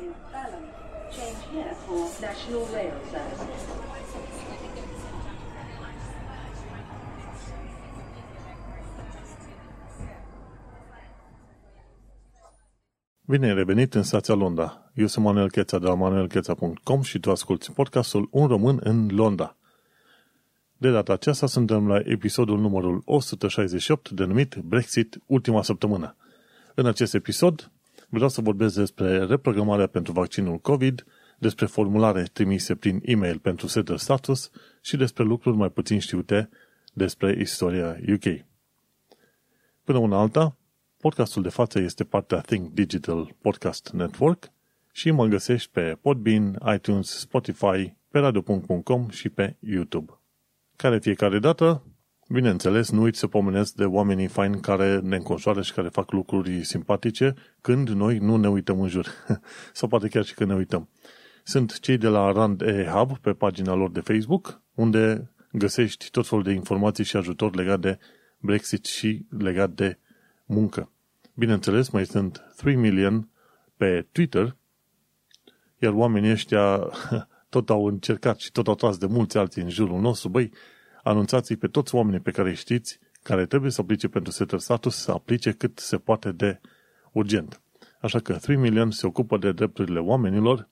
is Balham. Change here for National Rail Services. Bine ai revenit în stația Londra. Eu sunt Manuel Cheța de la manuelcheța.com și tu asculti podcastul Un român în Londra. De data aceasta suntem la episodul numărul 168 denumit Brexit ultima săptămână. În acest episod vreau să vorbesc despre reprogramarea pentru vaccinul COVID, despre formulare trimise prin e-mail pentru setter status și despre lucruri mai puțin știute despre istoria UK. Până una alta, podcastul de față este partea Think Digital Podcast Network și mă găsești pe Podbean, iTunes, Spotify, pe radio.com și pe YouTube. Care fiecare dată, bineînțeles, nu uiți să pomenesc de oamenii faini care ne înconjoară și care fac lucruri simpatice când noi nu ne uităm în jur. Sau poate chiar și când ne uităm. Sunt cei de la Rand E Hub pe pagina lor de Facebook, unde găsești tot felul de informații și ajutor legat de Brexit și legat de muncă. Bineînțeles, mai sunt 3 million pe Twitter, iar oamenii ăștia tot au încercat și tot au tras de mulți alții în jurul nostru, băi, anunțați pe toți oamenii pe care îi știți, care trebuie să aplice pentru setter status, să aplice cât se poate de urgent. Așa că 3 million se ocupă de drepturile oamenilor,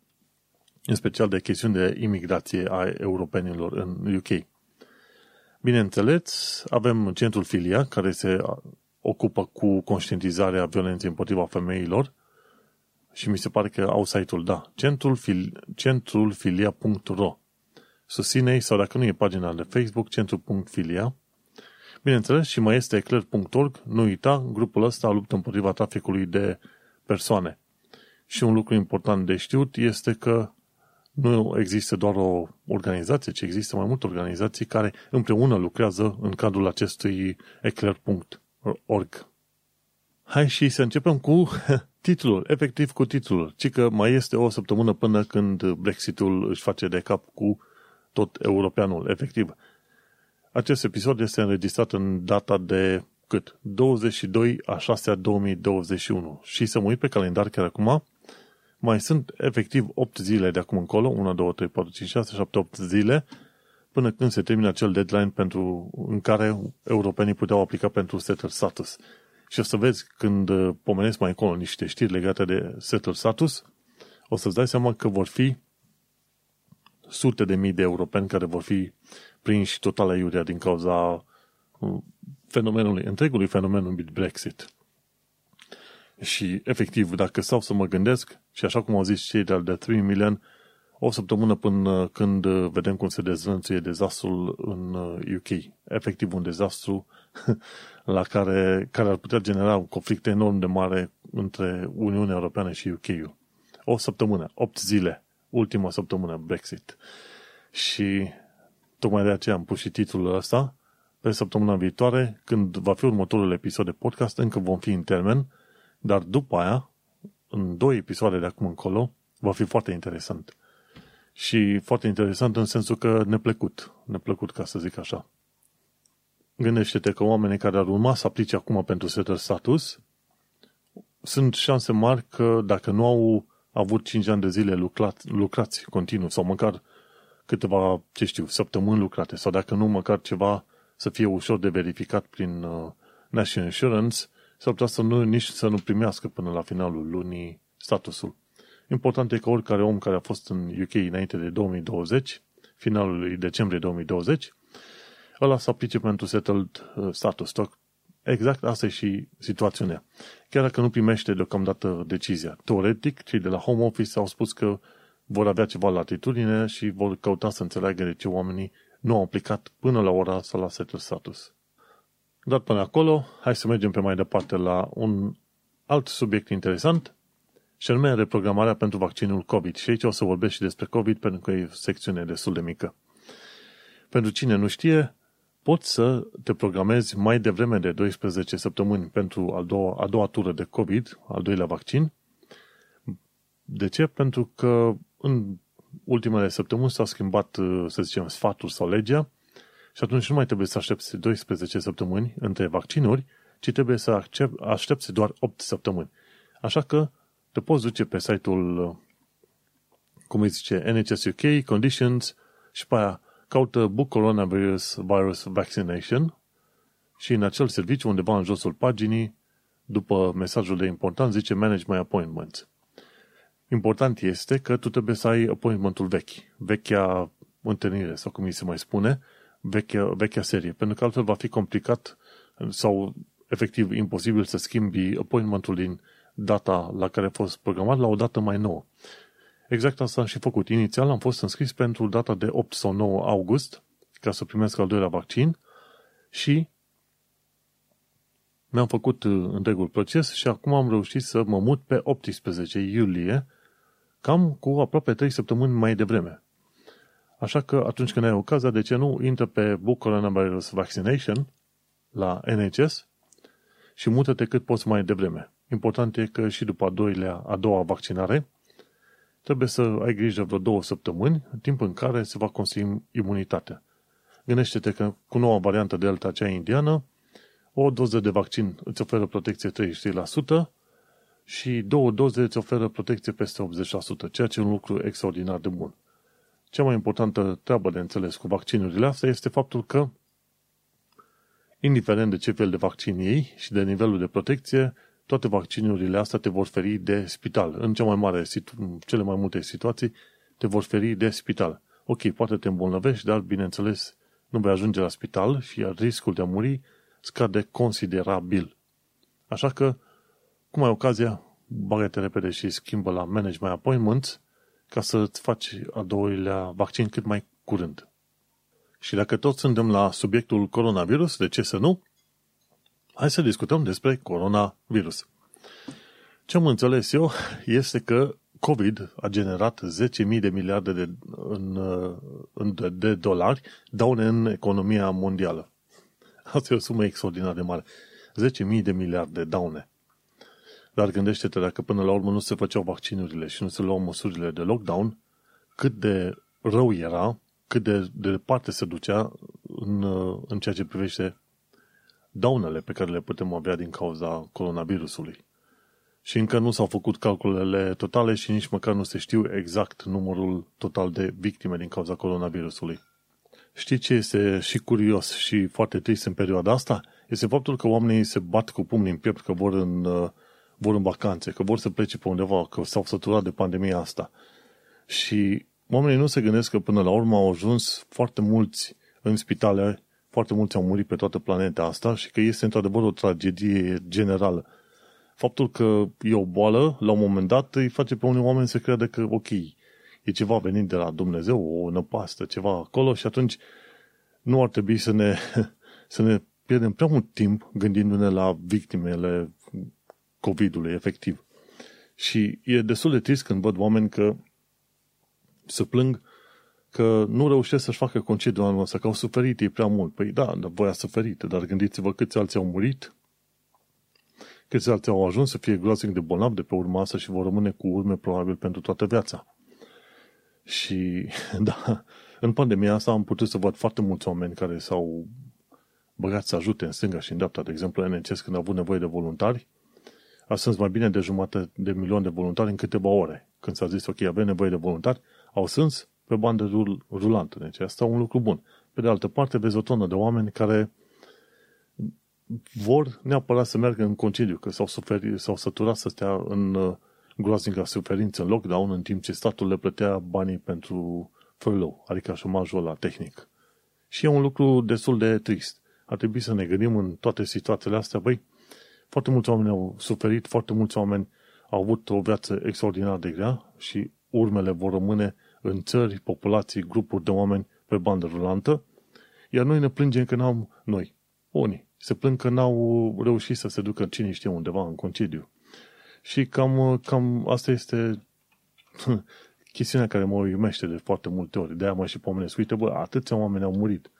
în special de chestiuni de imigrație a europenilor în UK. Bineînțeles, avem centrul Filia, care se ocupă cu conștientizarea violenței împotriva femeilor și mi se pare că au site-ul, da, centrul, fil, centrulfilia.ro Susține-i sau dacă nu e pagina de Facebook, centrul.filia. Bineînțeles, și mai este eclair.org, nu uita, grupul ăsta luptă împotriva traficului de persoane. Și un lucru important de știut este că nu există doar o organizație, ci există mai multe organizații care împreună lucrează în cadrul acestui eclair.org. Hai și să începem cu titlul, efectiv cu titlul, ci că mai este o săptămână până când Brexitul își face de cap cu tot europeanul, efectiv. Acest episod este înregistrat în data de cât? 22 a 6 a 2021. Și să mă uit pe calendar chiar acum, mai sunt efectiv 8 zile de acum încolo, 1, 2, 3, 4, 5, 6, 7, 8 zile, până când se termină acel deadline pentru, în care europenii puteau aplica pentru setter status. Și o să vezi când pomenesc mai acolo niște știri legate de setter status, o să-ți dai seama că vor fi sute de mii de europeni care vor fi prinși total aiurea din cauza uh, fenomenului, întregului fenomenul Brexit. Și, efectiv, dacă stau să mă gândesc, și așa cum au zis cei de 3 million, o săptămână până când vedem cum se dezvănțuie dezastrul în UK. Uh, efectiv, un dezastru la care, care ar putea genera un conflict enorm de mare între Uniunea Europeană și UK-ul. O săptămână, 8 zile ultima săptămână Brexit. Și tocmai de aceea am pus și titlul ăsta. Pe săptămâna viitoare, când va fi următorul episod de podcast, încă vom fi în termen, dar după aia, în două episoade de acum încolo, va fi foarte interesant. Și foarte interesant în sensul că neplăcut. Neplăcut, ca să zic așa. Gândește-te că oamenii care ar urma să aplice acum pentru setter status sunt șanse mari că dacă nu au avut 5 ani de zile lucrat, lucrați continuu sau măcar câteva, ce știu, săptămâni lucrate sau dacă nu, măcar ceva să fie ușor de verificat prin uh, National Insurance, s-ar putea să nu, nici să nu primească până la finalul lunii statusul. Important e că oricare om care a fost în UK înainte de 2020, finalul lui decembrie 2020, ăla să aplice pentru settled uh, status. Exact asta e și situația. Chiar dacă nu primește deocamdată decizia. Teoretic, cei de la Home Office au spus că vor avea ceva latitudine și vor căuta să înțeleagă de ce oamenii nu au aplicat până la ora să la setul status. Dar până acolo, hai să mergem pe mai departe la un alt subiect interesant, și anume reprogramarea pentru vaccinul COVID. Și aici o să vorbesc și despre COVID pentru că e o secțiune destul de mică. Pentru cine nu știe, poți să te programezi mai devreme de 12 săptămâni pentru a doua, a doua tură de COVID, al doilea vaccin. De ce? Pentru că în ultimele săptămâni s-a schimbat, să zicem, sfatul sau legea și atunci nu mai trebuie să aștepți 12 săptămâni între vaccinuri, ci trebuie să aștepți doar 8 săptămâni. Așa că te poți duce pe site-ul cum îi zice, NHS UK, conditions, și pe aia caută Book Coronavirus Virus Vaccination și în acel serviciu, undeva în josul paginii, după mesajul de important, zice Manage My Appointments. Important este că tu trebuie să ai appointmentul vechi, vechea întâlnire, sau cum îi se mai spune, vechea, vechea serie, pentru că altfel va fi complicat sau efectiv imposibil să schimbi appointmentul din data la care a fost programat la o dată mai nouă. Exact asta am și făcut. Inițial am fost înscris pentru data de 8 sau 9 august, ca să primesc al doilea vaccin și mi-am făcut uh, întregul proces și acum am reușit să mă mut pe 18 iulie, cam cu aproape 3 săptămâni mai devreme. Așa că atunci când ai ocazia, de ce nu, intră pe Book Coronavirus Vaccination la NHS și mută-te cât poți mai devreme. Important e că și după a, doilea, a doua vaccinare trebuie să ai grijă vreo două săptămâni, în timp în care se va construi imunitatea. Gândește-te că cu noua variantă Delta, cea indiană, o doză de vaccin îți oferă protecție 33% și două doze îți oferă protecție peste 80%, ceea ce e un lucru extraordinar de bun. Cea mai importantă treabă de înțeles cu vaccinurile astea este faptul că, indiferent de ce fel de vaccin iei și de nivelul de protecție, toate vaccinurile astea te vor feri de spital. În cea mai mare, cele mai multe situații, te vor feri de spital. Ok, poate te îmbolnăvești, dar, bineînțeles, nu vei ajunge la spital și riscul de a muri scade considerabil. Așa că, cum ai ocazia, bagă-te repede și schimbă la Manage My Appointments ca să-ți faci a doilea vaccin cât mai curând. Și dacă tot suntem la subiectul coronavirus, de ce să nu? Hai să discutăm despre coronavirus. Ce am înțeles eu este că COVID a generat 10.000 de miliarde de, în, în, de dolari daune în economia mondială. Asta e o sumă extraordinar de mare. 10.000 de miliarde daune. Dar gândește-te, dacă până la urmă nu se făceau vaccinurile și nu se luau măsurile de lockdown, cât de rău era, cât de, de departe se ducea în, în ceea ce privește daunele pe care le putem avea din cauza coronavirusului. Și încă nu s-au făcut calculele totale și nici măcar nu se știu exact numărul total de victime din cauza coronavirusului. Știi ce este și curios și foarte trist în perioada asta? Este faptul că oamenii se bat cu pumnii în piept că vor în, uh, vor în vacanțe, că vor să plece pe undeva, că s-au săturat de pandemia asta. Și oamenii nu se gândesc că până la urmă au ajuns foarte mulți în spitale, foarte mulți au murit pe toată planeta asta și că este într-adevăr o tragedie generală. Faptul că e o boală, la un moment dat, îi face pe unii oameni să creadă că, ok, e ceva venit de la Dumnezeu, o năpastă, ceva acolo și atunci nu ar trebui să ne, să ne pierdem prea mult timp gândindu-ne la victimele COVID-ului, efectiv. Și e destul de trist când văd oameni că se plâng că nu reușesc să-și facă concediu anul ăsta, că au suferit ei prea mult. Păi da, dar voi ați suferit, dar gândiți-vă câți alții au murit, câți alții au ajuns să fie groaznic de bolnavi de pe urma asta și vor rămâne cu urme probabil pentru toată viața. Și, da, în pandemia asta am putut să văd foarte mulți oameni care s-au băgat să ajute în stânga și în dreapta. De exemplu, NCS când a avut nevoie de voluntari, a strâns mai bine de jumătate de milion de voluntari în câteva ore. Când s-a zis, ok, avem nevoie de voluntari, au strâns pe bandă rul, rulantă. Deci asta e un lucru bun. Pe de altă parte, vezi o tonă de oameni care vor neapărat să meargă în concediu, că s-au, suferit, s-au săturat să stea în uh, groaznică suferință în lockdown, în timp ce statul le plătea banii pentru furlough, adică șomajul la tehnic. Și e un lucru destul de trist. Ar trebui să ne gândim în toate situațiile astea, băi, foarte mulți oameni au suferit, foarte mulți oameni au avut o viață extraordinar de grea și urmele vor rămâne în țări, populații, grupuri de oameni pe bandă rulantă, iar noi ne plângem că n-am, noi, unii, se plâng că n-au reușit să se ducă cine știe undeva în concediu. Și cam, cam asta este chestiunea care mă iumește de foarte multe ori. De-aia mă și pomenesc. Uite, bă, atâția oameni au murit.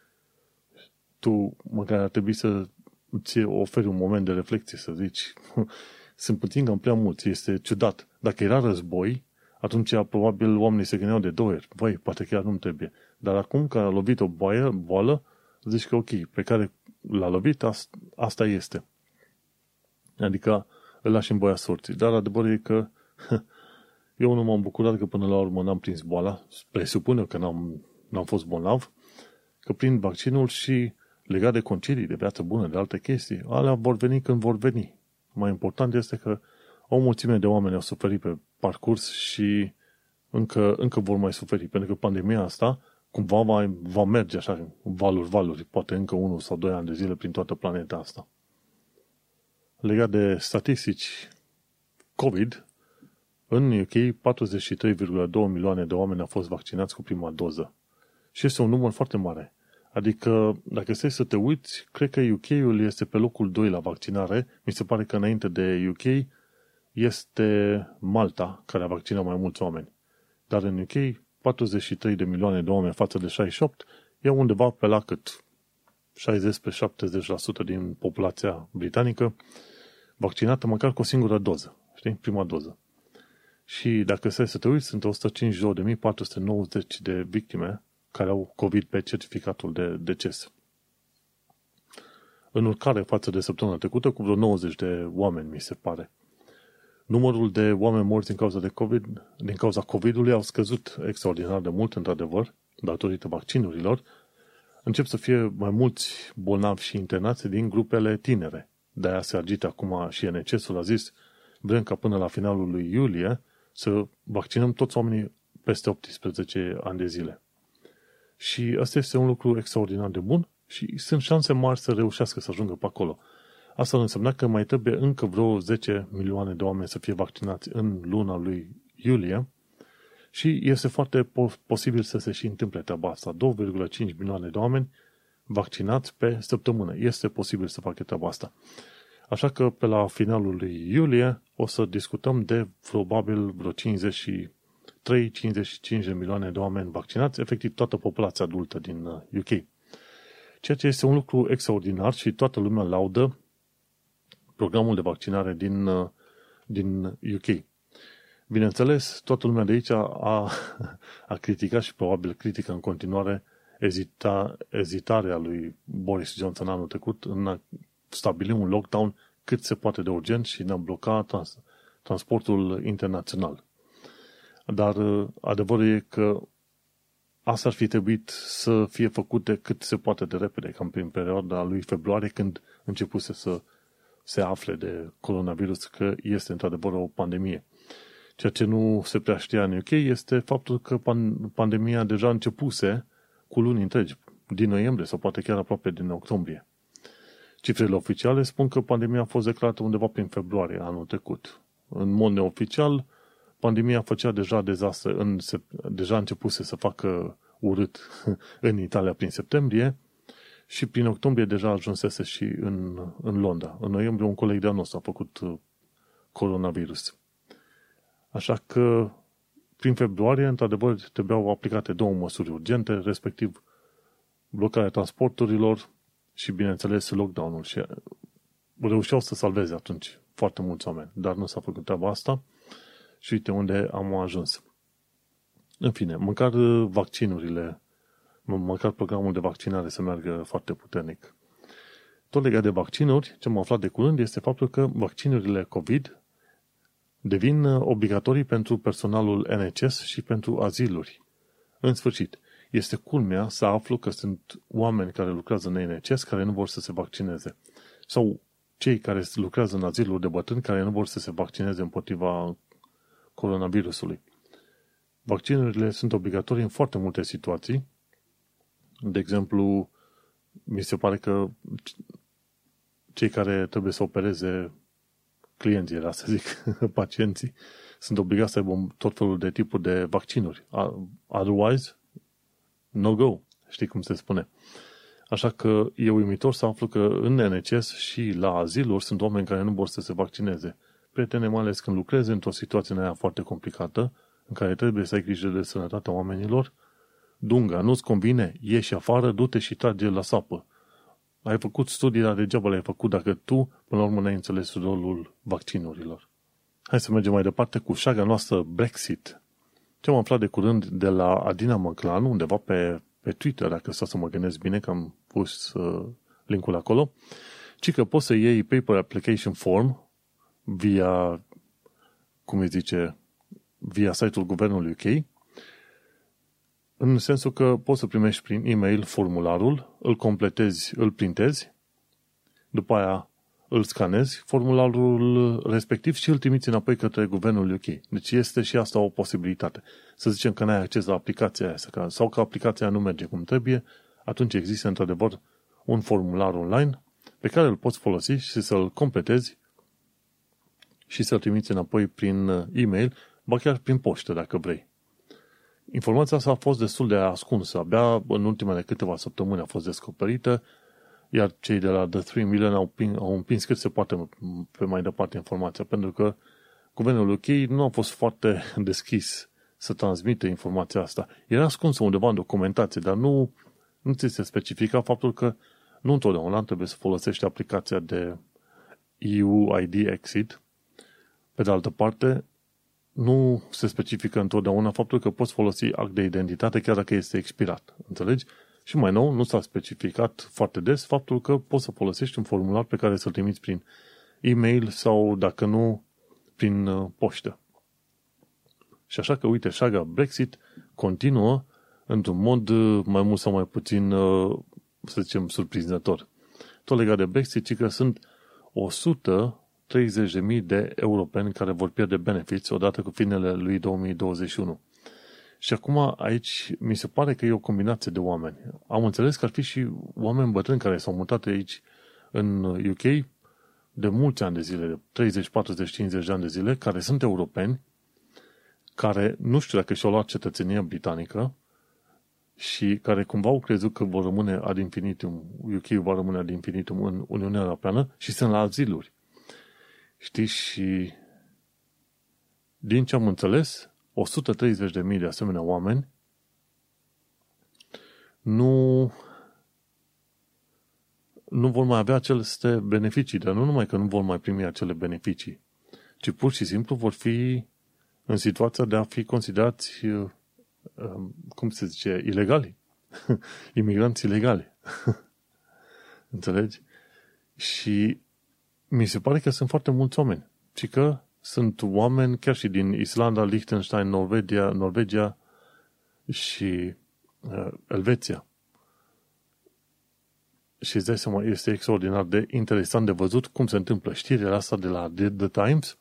Tu măcar ar trebui să îți oferi un moment de reflexie, să zici, sunt puțin cam prea mulți, este ciudat. Dacă era război, atunci probabil oamenii se gândeau de două ori. Băi, poate chiar nu trebuie. Dar acum că a lovit o boaie, boală, zici că ok, pe care l-a lovit, asta este. Adică îl lași în boia sorții. Dar adevărul e că Eu nu m-am bucurat că până la urmă n-am prins boala, presupune că n-am, n-am fost bolnav, că prin vaccinul și legat de concedii, de viață bună, de alte chestii, alea vor veni când vor veni. Mai important este că o mulțime de oameni au suferit pe parcurs și încă, încă vor mai suferi, pentru că pandemia asta cumva va, va merge așa, valuri, valuri, poate încă unul sau doi ani de zile prin toată planeta asta. Legat de statistici COVID, în UK 43,2 milioane de oameni au fost vaccinați cu prima doză. Și este un număr foarte mare. Adică, dacă stai să te uiți, cred că UK-ul este pe locul 2 la vaccinare. Mi se pare că înainte de UK este Malta, care a vaccinat mai mulți oameni. Dar în UK, 43 de milioane de oameni față de 68, e undeva pe la cât 60-70% din populația britanică vaccinată măcar cu o singură doză. Știi? Prima doză. Și dacă stai să te uiți, sunt 152.490 de victime care au COVID pe certificatul de deces. În urcare față de săptămâna trecută, cu vreo 90 de oameni, mi se pare. Numărul de oameni morți din cauza, de COVID, din cauza COVID-ului au scăzut extraordinar de mult, într-adevăr, datorită vaccinurilor. Încep să fie mai mulți bolnavi și internați din grupele tinere. De-aia se agită acum și NCS-ul a zis, vrem ca până la finalul lui iulie să vaccinăm toți oamenii peste 18 ani de zile. Și asta este un lucru extraordinar de bun și sunt șanse mari să reușească să ajungă pe acolo. Asta înseamnă că mai trebuie încă vreo 10 milioane de oameni să fie vaccinați în luna lui iulie și este foarte posibil să se și întâmple treaba asta. 2,5 milioane de oameni vaccinați pe săptămână. Este posibil să facă treaba asta. Așa că pe la finalul lui iulie o să discutăm de probabil vreo 53-55 de milioane de oameni vaccinați, efectiv toată populația adultă din UK. Uh, Ceea ce este un lucru extraordinar și toată lumea laudă programul de vaccinare din, uh, din UK. Bineînțeles, toată lumea de aici a, a criticat și probabil critică în continuare ezita, ezitarea lui Boris Johnson anul trecut în a stabili un lockdown cât se poate de urgent și ne-a blocat trans, transportul internațional. Dar uh, adevărul e că asta ar fi trebuit să fie făcute cât se poate de repede, cam prin perioada lui februarie, când începuse să se afle de coronavirus că este într-adevăr o pandemie. Ceea ce nu se prea știa în UK este faptul că pandemia deja începuse cu luni întregi, din noiembrie sau poate chiar aproape din octombrie. Cifrele oficiale spun că pandemia a fost declarată undeva prin februarie anul trecut. În mod neoficial, pandemia făcea deja dezastre, în, deja începuse să facă urât în Italia prin septembrie și prin octombrie deja ajunsese și în, în Londra. În noiembrie un coleg de-al nostru a făcut uh, coronavirus. Așa că prin februarie, într-adevăr, trebuiau aplicate două măsuri urgente, respectiv blocarea transporturilor și, bineînțeles, lockdown-ul. Și uh, reușeau să salveze atunci foarte mulți oameni, dar nu s-a făcut treaba asta și uite unde am ajuns. În fine, măcar uh, vaccinurile măcar programul de vaccinare să meargă foarte puternic. Tot legat de vaccinuri, ce am aflat de curând este faptul că vaccinurile COVID devin obligatorii pentru personalul NHS și pentru aziluri. În sfârșit, este culmea să aflu că sunt oameni care lucrează în NHS care nu vor să se vaccineze. Sau cei care lucrează în aziluri de bătrâni care nu vor să se vaccineze împotriva coronavirusului. Vaccinurile sunt obligatorii în foarte multe situații de exemplu, mi se pare că cei care trebuie să opereze clienții, era să zic, pacienții, sunt obligați să aibă tot felul de tipuri de vaccinuri. Otherwise, no go. Știi cum se spune. Așa că e uimitor să aflu că în NCS și la aziluri sunt oameni care nu vor să se vaccineze. Prietene, mai ales când lucrezi într-o situație în aia foarte complicată, în care trebuie să ai grijă de sănătatea oamenilor, Dunga, nu-ți convine? Ieși afară, du-te și trage la sapă. Ai făcut studii, dar degeaba le-ai făcut dacă tu, până la urmă, n-ai înțeles rolul vaccinurilor. Hai să mergem mai departe cu șaga noastră Brexit. Ce am aflat de curând de la Adina Măclan, undeva pe, pe Twitter, dacă stau să mă gândesc bine, că am pus uh, linkul acolo, ci că poți să iei paper application form via, cum îi zice, via site-ul guvernului UK, în sensul că poți să primești prin e-mail formularul, îl completezi, îl printezi, după aia îl scanezi, formularul respectiv și îl trimiți înapoi către guvernul UK. Deci este și asta o posibilitate. Să zicem că n-ai acces la aplicația aia sau că aplicația nu merge cum trebuie, atunci există într-adevăr un formular online pe care îl poți folosi și să-l completezi și să-l trimiți înapoi prin e-mail, ba chiar prin poștă dacă vrei. Informația asta a fost destul de ascunsă. Abia în ultimele câteva săptămâni a fost descoperită, iar cei de la The 3 Million au, pin, au împins cât se poate pe mai departe informația, pentru că guvernul UK nu a fost foarte deschis să transmită informația asta. Era ascunsă undeva în documentație, dar nu, nu ți se specifica faptul că nu întotdeauna trebuie să folosești aplicația de EU ID Exit. Pe de altă parte, nu se specifică întotdeauna faptul că poți folosi act de identitate chiar dacă este expirat. Înțelegi? Și mai nou, nu s-a specificat foarte des faptul că poți să folosești un formular pe care să-l trimiți prin e-mail sau, dacă nu, prin uh, poștă. Și așa că, uite, șaga Brexit continuă într-un mod uh, mai mult sau mai puțin, uh, să zicem, surprinzător. Tot legat de Brexit, ci că sunt 100 30.000 de europeni care vor pierde benefiți odată cu finele lui 2021. Și acum aici mi se pare că e o combinație de oameni. Am înțeles că ar fi și oameni bătrâni care s-au mutat aici în UK de mulți ani de zile, de 30, 40, 50 de ani de zile, care sunt europeni, care nu știu dacă și-au luat cetățenia britanică și care cumva au crezut că vor rămâne ad infinitum, UK va rămâne ad infinitum în Uniunea Europeană și sunt la aziluri. Știi, și din ce am înțeles, 130.000 de asemenea oameni nu, nu vor mai avea aceste beneficii, dar nu numai că nu vor mai primi acele beneficii, ci pur și simplu vor fi în situația de a fi considerați, uh, um, cum se zice, ilegali. Imigranți ilegali. Înțelegi? Și mi se pare că sunt foarte mulți oameni. Și că sunt oameni chiar și din Islanda, Liechtenstein, Norvegia, Norvegia și uh, Elveția. Și îți dai seama, este extraordinar de interesant de văzut cum se întâmplă. Știrea asta de la The Times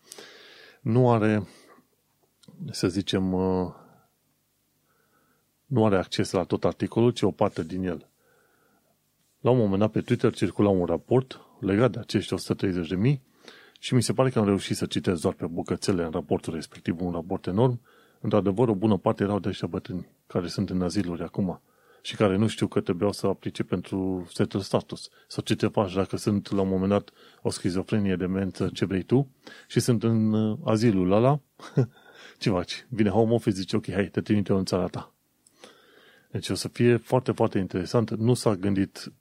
nu are, să zicem, uh, nu are acces la tot articolul, ci o parte din el. La un moment dat pe Twitter circula un raport legat de acești 130.000 și mi se pare că am reușit să citesc doar pe bucățele în raportul respectiv, un raport enorm. Într-adevăr, o bună parte erau de ăștia bătrâni care sunt în aziluri acum și care nu știu că trebuiau să aplice pentru setul status sau ce te faci dacă sunt la un moment dat o schizofrenie, demență, ce vrei tu și sunt în uh, azilul ăla, ce faci? Vine home office, zice, ok, hai, te trimite în țara ta. Deci o să fie foarte, foarte interesant. Nu s-a gândit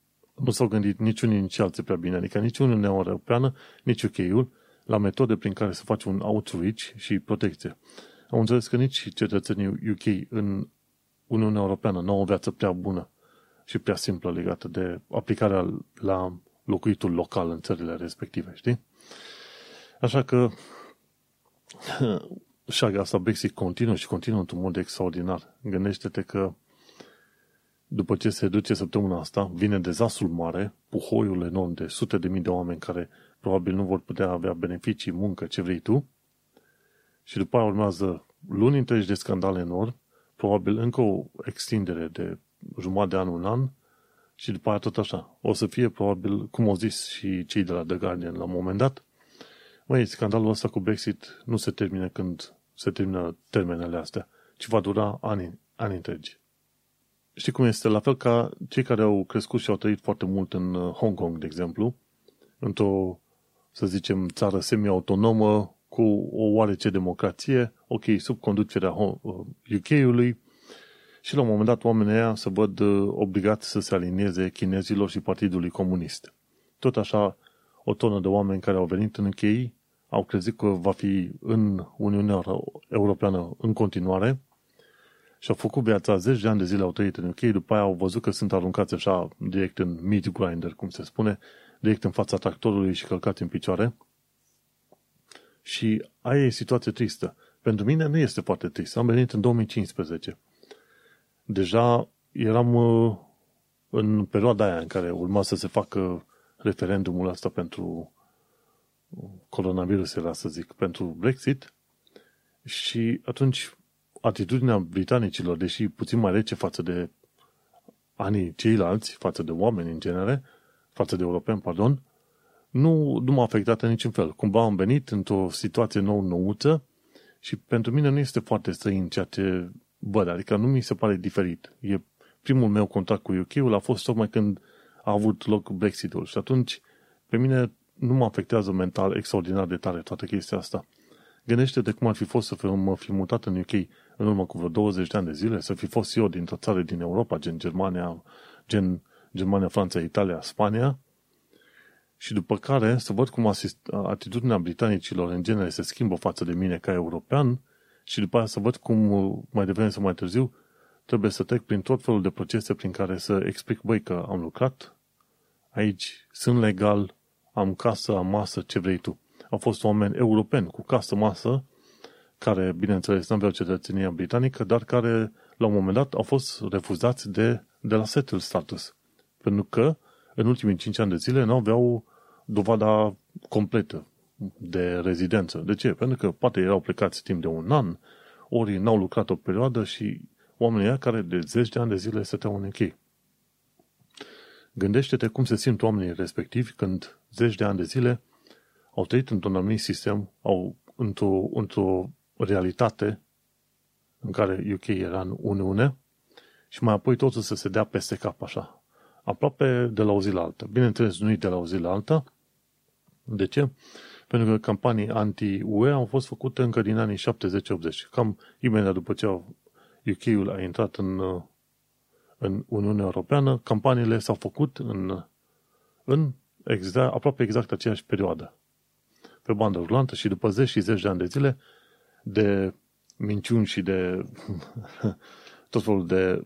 nu s-au gândit niciunii nici alții prea bine, adică nici Uniunea Europeană, nici UK-ul, la metode prin care să faci un outreach și protecție. Am înțeles că nici cetățenii UK în Uniunea Europeană nu au o viață prea bună și prea simplă legată de aplicarea la locuitul local în țările respective, știi? Așa că șaga asta Brexit continuă și continuă într-un mod extraordinar. Gândește-te că după ce se duce săptămâna asta, vine dezastrul mare, puhoiul enorm de sute de mii de oameni care probabil nu vor putea avea beneficii, muncă, ce vrei tu. Și după aia urmează luni întregi de scandale enorm, probabil încă o extindere de jumătate de an, un an, și după aia tot așa. O să fie probabil, cum au zis și cei de la The Guardian la un moment dat, măi, scandalul ăsta cu Brexit nu se termină când se termină termenele astea, ci va dura ani, ani întregi. Știi cum este? La fel ca cei care au crescut și au trăit foarte mult în uh, Hong Kong, de exemplu, într-o, să zicem, țară semi-autonomă, cu o oarece democrație, ok, sub conducerea UK-ului, uh, și la un moment dat oamenii ăia se văd uh, obligați să se alinieze chinezilor și Partidului Comunist. Tot așa, o tonă de oameni care au venit în UK au crezut că va fi în Uniunea Europeană în continuare, și au făcut viața zeci de ani de zile, au trăit în UK, după aia au văzut că sunt aruncați așa direct în meat grinder, cum se spune, direct în fața tractorului și călcați în picioare. Și aia e situație tristă. Pentru mine nu este foarte trist. Am venit în 2015. Deja eram uh, în perioada aia în care urma să se facă referendumul ăsta pentru coronavirus, era să zic, pentru Brexit. Și atunci atitudinea britanicilor, deși puțin mai rece față de anii ceilalți, față de oameni în genere, față de europeni, pardon, nu, nu m-a afectat în niciun fel. Cumva am venit într-o situație nou-nouță și pentru mine nu este foarte străin ceea ce văd, adică nu mi se pare diferit. E primul meu contact cu UK-ul a fost tocmai când a avut loc Brexit-ul și atunci pe mine nu mă afectează mental extraordinar de tare toată chestia asta. Gândește-te cum ar fi fost să mă fi mutat în UK în urmă cu vreo 20 de ani de zile, să fi fost eu dintr-o țară din Europa, gen Germania, gen Germania, Franța, Italia, Spania, și după care să văd cum asist, atitudinea britanicilor în genere se schimbă față de mine ca european și după aia să văd cum mai devreme sau mai târziu trebuie să trec prin tot felul de procese prin care să explic, băi, că am lucrat aici, sunt legal, am casă, am masă, ce vrei tu. Au fost oameni europeni cu casă, masă, care, bineînțeles, nu aveau cetățenia britanică, dar care, la un moment dat, au fost refuzați de, de la settle status. Pentru că, în ultimii 5 ani de zile, nu aveau dovada completă de rezidență. De ce? Pentru că poate erau plecați timp de un an, ori n-au lucrat o perioadă și oamenii ăia care de zeci de ani de zile stăteau în închei. Gândește-te cum se simt oamenii respectivi când zeci de ani de zile au trăit într-un anumit sistem, au într-o, într-o realitate în care UK era în Uniune și mai apoi totul să se dea peste cap așa. Aproape de la o zi la alta. Bineînțeles, nu de la o zi la alta. De ce? Pentru că campanii anti-UE au fost făcute încă din anii 70-80. Cam imediat după ce UK-ul a intrat în, în Uniunea Europeană, campaniile s-au făcut în, în exact, aproape exact aceeași perioadă. Pe bandă rulantă și după zeci și zeci de ani de zile, de minciuni și de tot felul de,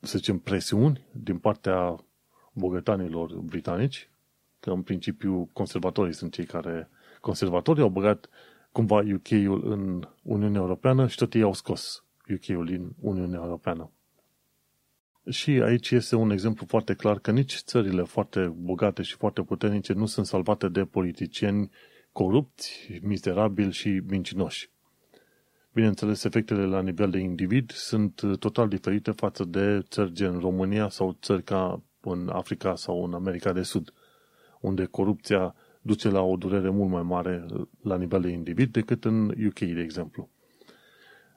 să zicem, presiuni din partea bogătanilor britanici, că în principiu conservatorii sunt cei care conservatorii au băgat cumva UK-ul în Uniunea Europeană și tot ei au scos UK-ul din Uniunea Europeană. Și aici este un exemplu foarte clar că nici țările foarte bogate și foarte puternice nu sunt salvate de politicieni corupți, miserabili și mincinoși. Bineînțeles, efectele la nivel de individ sunt uh, total diferite față de țări gen România sau țări ca în Africa sau în America de Sud, unde corupția duce la o durere mult mai mare uh, la nivel de individ decât în UK, de exemplu.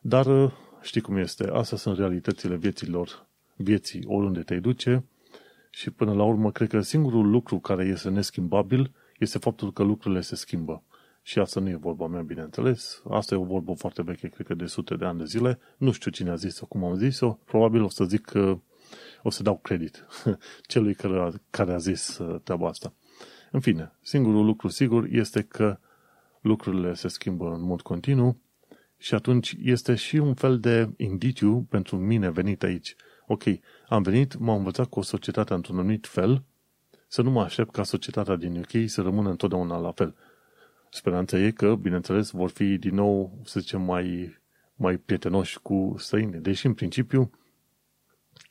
Dar uh, știi cum este, astea sunt realitățile vieților, vieții oriunde te duce și până la urmă cred că singurul lucru care este neschimbabil este faptul că lucrurile se schimbă. Și asta nu e vorba mea, bineînțeles. Asta e o vorbă foarte veche, cred că de sute de ani de zile. Nu știu cine a zis-o, cum am zis-o. Probabil o să zic că o să dau credit celui care a, care a zis uh, treaba asta. În fine, singurul lucru sigur este că lucrurile se schimbă în mod continuu și atunci este și un fel de indiciu pentru mine venit aici. Ok, am venit, m-am învățat cu o societate într-un anumit fel, să nu mă aștept ca societatea din UK să rămână întotdeauna la fel. Speranța e că, bineînțeles, vor fi din nou, să zicem, mai, mai prietenoși cu străini. Deși, în principiu,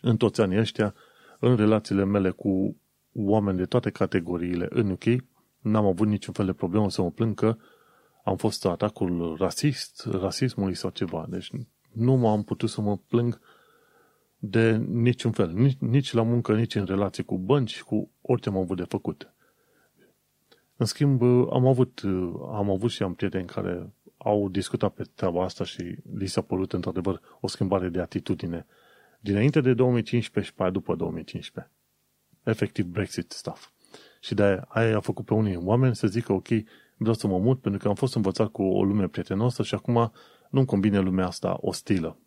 în toți anii ăștia, în relațiile mele cu oameni de toate categoriile în UK, n-am avut niciun fel de problemă să mă plâng că am fost atacul rasist, rasismului sau ceva. Deci nu m-am putut să mă plâng de niciun fel. Nici, nici la muncă, nici în relație cu bănci, cu orice am avut de făcut. În schimb, am avut, am avut și am prieteni care au discutat pe treaba asta și li s-a părut într-adevăr o schimbare de atitudine dinainte de 2015 și pe aia după 2015. Efectiv Brexit stuff. Și de aia, aia a făcut pe unii oameni să zică, ok, vreau să mă mut pentru că am fost învățat cu o lume prietenoasă și acum nu-mi convine lumea asta ostilă.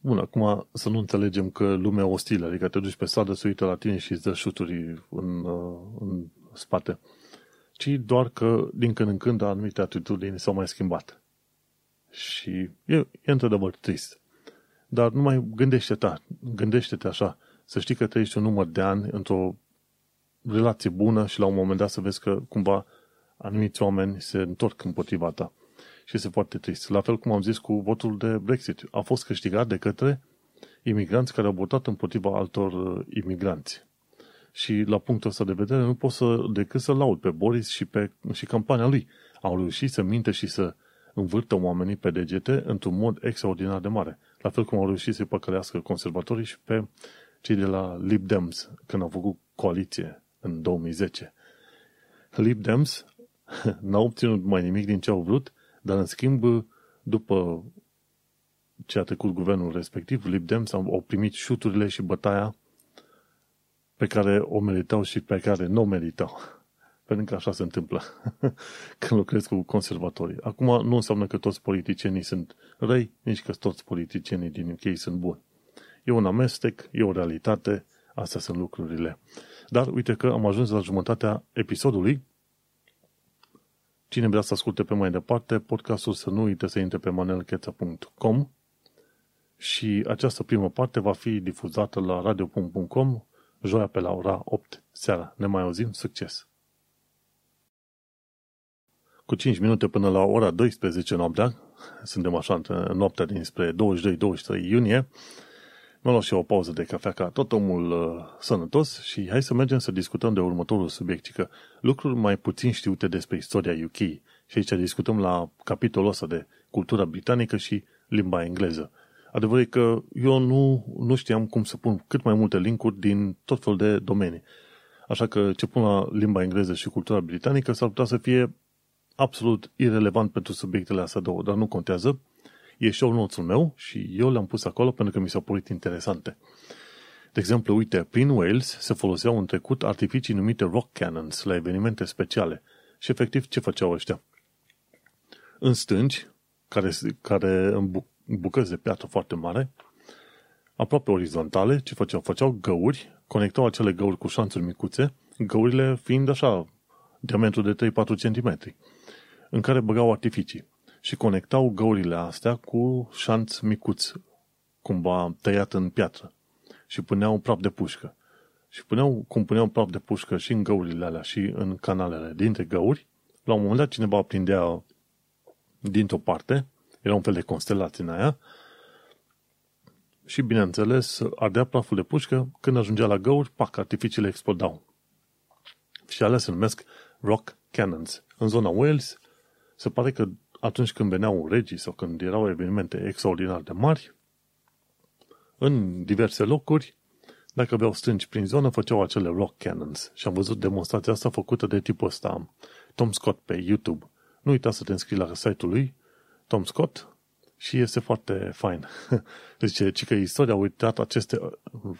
Bun, acum să nu înțelegem că lumea ostilă, adică te duci pe stradă, se uită la tine și îți dă șuturi în, uh, în spate, ci doar că din când în când anumite atitudini s-au mai schimbat. Și e, e într-adevăr trist. Dar nu mai gândește-te, gândește-te așa, să știi că trăiești un număr de ani într-o relație bună și la un moment dat să vezi că cumva anumiți oameni se întorc împotriva ta. Și este foarte trist. La fel cum am zis cu votul de Brexit. A fost câștigat de către imigranți care au votat împotriva altor uh, imigranți. Și la punctul ăsta de vedere nu pot să, decât să laud pe Boris și pe și campania lui. Au reușit să minte și să învârtă oamenii pe degete într-un mod extraordinar de mare. La fel cum au reușit să-i păcălească conservatorii și pe cei de la Lib Dems, când au făcut coaliție în 2010. Lib Dems n-au obținut mai nimic din ce au vrut, dar în schimb, după ce a trecut guvernul respectiv, Lib Dems au primit șuturile și bătaia pe care o meritau și pe care nu o meritau. Pentru că așa se întâmplă când lucrezi cu conservatorii. Acum nu înseamnă că toți politicienii sunt răi, nici că toți politicienii din UK sunt buni. E un amestec, e o realitate, astea sunt lucrurile. Dar uite că am ajuns la jumătatea episodului. Cine vrea să asculte pe mai departe, podcastul să nu uite să intre pe manelcheța.com și această primă parte va fi difuzată la radio.com joia pe la ora 8 seara. Ne mai auzim, succes! Cu 5 minute până la ora 12 noaptea, suntem așa în noaptea dinspre 22-23 iunie, mă luat și o pauză de cafea ca tot omul uh, sănătos și hai să mergem să discutăm de următorul subiect, că lucruri mai puțin știute despre istoria UK. Și aici discutăm la capitolul ăsta de cultura britanică și limba engleză. Adevărul e că eu nu, nu știam cum să pun cât mai multe linkuri din tot felul de domenii. Așa că ce pun la limba engleză și cultura britanică s-ar putea să fie absolut irrelevant pentru subiectele astea două, dar nu contează. E show notes meu și eu le-am pus acolo pentru că mi s-au părut interesante. De exemplu, uite, prin Wales se foloseau în trecut artificii numite rock cannons la evenimente speciale. Și efectiv, ce făceau ăștia? În stânci, care, care în bucăți de piatră foarte mare, aproape orizontale, ce făceau? Făceau găuri, conectau acele găuri cu șanțuri micuțe, găurile fiind așa, diametru de 3-4 cm, în care băgau artificii și conectau găurile astea cu șanț micuț, cumva tăiat în piatră și puneau praf de pușcă. Și puneau, cum puneau praf de pușcă și în găurile alea și în canalele dintre găuri, la un moment dat cineva prindea dintr-o parte era un fel de constelație în aia. Și, bineînțeles, ardea praful de pușcă, când ajungea la găuri, pac, artificiile explodau. Și alea se numesc rock cannons. În zona Wales, se pare că atunci când veneau regii sau când erau evenimente extraordinar de mari, în diverse locuri, dacă aveau strângi prin zonă, făceau acele rock cannons. Și am văzut demonstrația asta făcută de tipul ăsta, Tom Scott, pe YouTube. Nu uita să te înscrii la site-ul lui Tom Scott și este foarte fain. Deci, ci că istoria a uitat aceste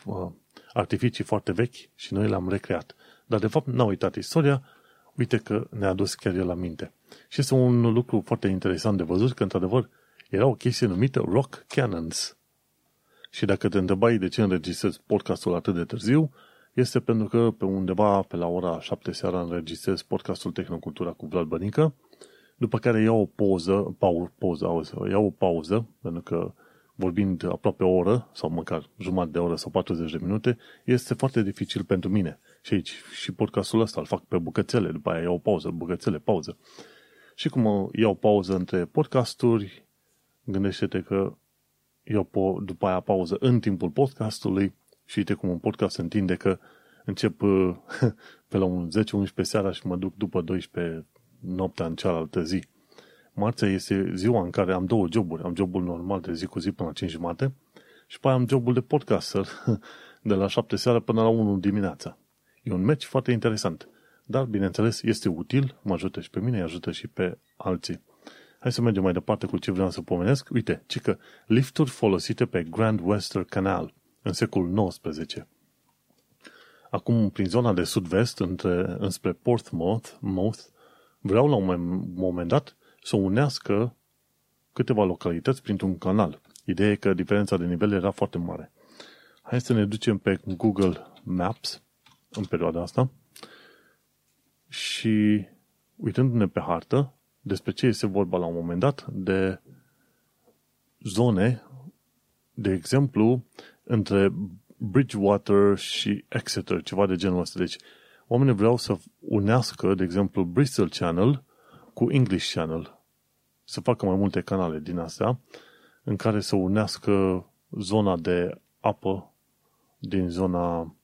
uh, artificii foarte vechi și noi le-am recreat. Dar, de fapt, n-a uitat istoria, uite că ne-a adus chiar el la minte. Și este un lucru foarte interesant de văzut, că, într-adevăr, era o chestie numită Rock Cannons. Și dacă te întrebai de ce înregistrez podcastul atât de târziu, este pentru că pe undeva pe la ora 7 seara înregistrez podcastul Tehnocultura cu Vlad Bănică după care iau o pauză, pau, pauză, auzi, iau o pauză, pentru că vorbind aproape o oră, sau măcar jumătate de oră sau 40 de minute, este foarte dificil pentru mine. Și aici, și podcastul ăsta îl fac pe bucățele, după aia iau o pauză, bucățele, pauză. Și cum iau pauză între podcasturi, gândește-te că iau po- după aia pauză în timpul podcastului și uite cum un podcast se întinde că încep pe la un 10-11 seara și mă duc după 12 noaptea în cealaltă zi. Marțea este ziua în care am două joburi. Am jobul normal de zi cu zi până la 5 jumate și pe aia am jobul de podcaster de la 7 seara până la 1 dimineața. E un match foarte interesant. Dar, bineînțeles, este util, mă ajută și pe mine, îi ajută și pe alții. Hai să mergem mai departe cu ce vreau să pomenesc. Uite, ci că lifturi folosite pe Grand Western Canal în secolul XIX. Acum, prin zona de sud-vest, între, înspre Portsmouth, Mouth, vreau la un moment dat să unească câteva localități printr-un canal. Ideea e că diferența de nivel era foarte mare. Hai să ne ducem pe Google Maps în perioada asta și uitându-ne pe hartă despre ce este vorba la un moment dat de zone, de exemplu, între Bridgewater și Exeter, ceva de genul ăsta. Deci, oamenii vreau să unească, de exemplu, Bristol Channel cu English Channel. să facă mai multe canale din astea în care să unească zona de apă din zona,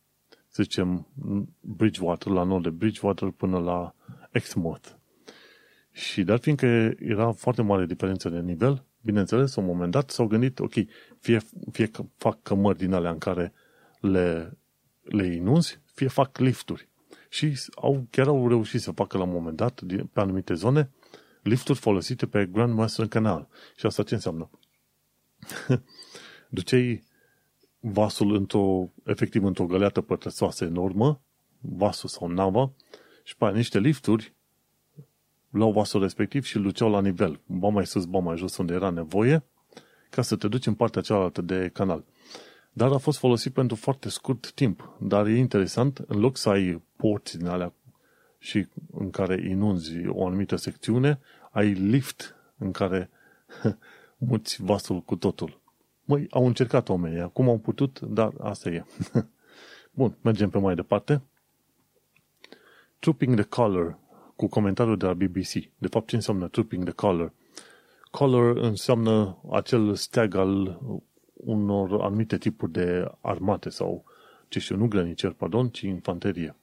să zicem, Bridgewater, la nord de Bridgewater până la Exmouth. Și dar fiindcă era foarte mare diferență de nivel, bineînțeles, la un moment dat s-au gândit, ok, fie, fie că fac cămări din alea în care le, le inunzi, fie fac lifturi. Și au, chiar au reușit să facă la un moment dat, pe anumite zone, lifturi folosite pe Grand Western Canal. Și asta ce înseamnă? Duceai vasul într-o, efectiv într-o găleată pătrăsoasă enormă, vasul sau nava, și pe niște lifturi luau vasul respectiv și îl duceau la nivel, ba mai sus, ba mai jos unde era nevoie, ca să te duci în partea cealaltă de canal. Dar a fost folosit pentru foarte scurt timp. Dar e interesant, în loc să ai porți din alea și în care inunzi o anumită secțiune, ai lift în care muți vasul cu totul. Măi, au încercat oamenii, acum au putut, dar asta e. Bun, mergem pe mai departe. Trooping the Color, cu comentariul de la BBC. De fapt, ce înseamnă Trooping the Color? Color înseamnă acel steag al unor anumite tipuri de armate sau, ce știu, nu grăniceri, pardon, ci infanterie.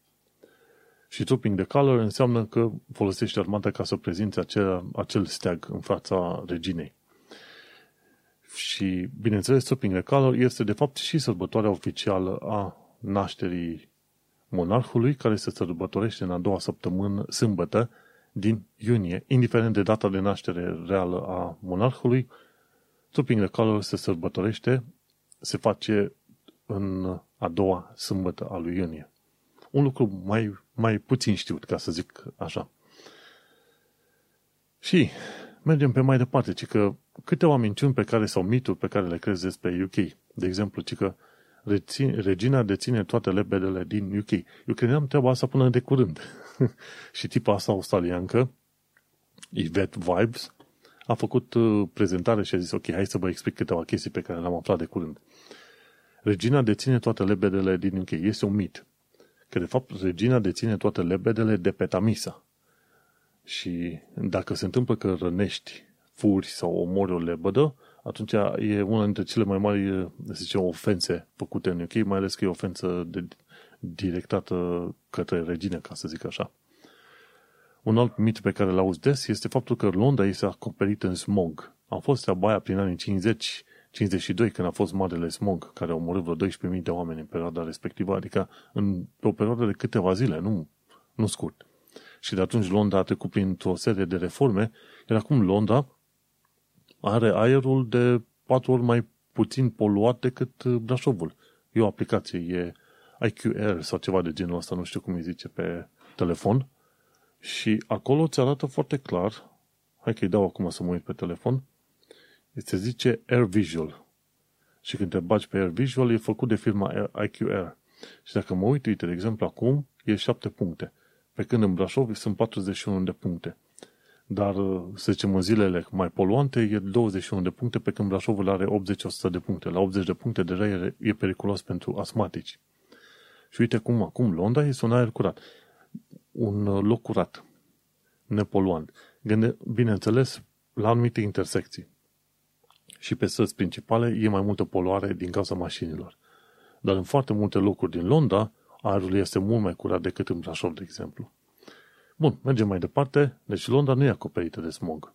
Și trooping the color înseamnă că folosește armata ca să prezinți acel, acel steag în fața reginei. Și, bineînțeles, trooping the color este de fapt și sărbătoarea oficială a nașterii monarhului, care se sărbătorește în a doua săptămână, sâmbătă, din iunie, indiferent de data de naștere reală a monarhului, Trooping the Color se sărbătorește, se face în a doua sâmbătă a lui iunie. Un lucru mai, mai puțin știut, ca să zic așa. Și mergem pe mai departe, ci că câteva minciuni pe care, sau mituri pe care le crezi despre UK. De exemplu, ci că regina deține toate lebedele din UK. Eu credeam treaba asta până de curând. și tipa asta australiancă, Yvette Vibes, a făcut uh, prezentare și a zis, ok, hai să vă explic câteva chestii pe care le-am aflat de curând. Regina deține toate lebedele din UK. Este un mit. Că, de fapt, regina deține toate lebedele de pe Tamisa. Și dacă se întâmplă că rănești, furi sau omori o lebădă, atunci e una dintre cele mai mari, să zicem, ofense făcute în UK, mai ales că e ofensă de, directată către regine, ca să zic așa. Un alt mit pe care l-auzi des este faptul că Londra este acoperită în smog. Am fost la Baia prin anii 50 52, când a fost marele smog, care a omorât vreo 12.000 de oameni în perioada respectivă, adică în o perioadă de câteva zile, nu, nu scurt. Și de atunci Londra a trecut printr-o serie de reforme, iar acum Londra are aerul de patru ori mai puțin poluat decât Brașovul. E o aplicație, e IQ Air sau ceva de genul ăsta, nu știu cum îi zice pe telefon, și acolo ți arată foarte clar, hai că-i dau acum să mă uit pe telefon, se zice Air Visual. Și când te bagi pe Air Visual, e făcut de firma IQ Air. Și dacă mă uit, uite, de exemplu, acum, e 7 puncte. Pe când în Brașov sunt 41 de puncte. Dar, să zicem, în zilele mai poluante e 21 de puncte, pe când Brașovul are 80-100 de puncte. La 80 de puncte deja e, e periculos pentru asmatici. Și uite cum acum Londra este un aer curat un loc curat, nepoluant. Gânde, bineînțeles, la anumite intersecții și pe străzi principale e mai multă poluare din cauza mașinilor. Dar în foarte multe locuri din Londra, aerul este mult mai curat decât în Brașov, de exemplu. Bun, mergem mai departe. Deci Londra nu e acoperită de smog.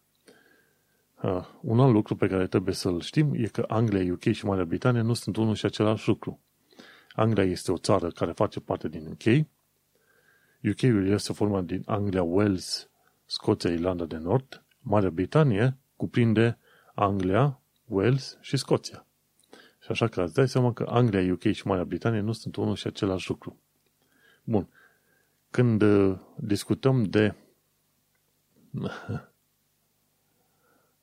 Uh, un alt lucru pe care trebuie să-l știm e că Anglia, UK și Marea Britanie nu sunt unul și același lucru. Anglia este o țară care face parte din UK, UK-ul este format din Anglia, Wales, Scoția, Irlanda de Nord. Marea Britanie cuprinde Anglia, Wales și Scoția. Și așa că îți dai seama că Anglia, UK și Marea Britanie nu sunt unul și același lucru. Bun. Când uh, discutăm de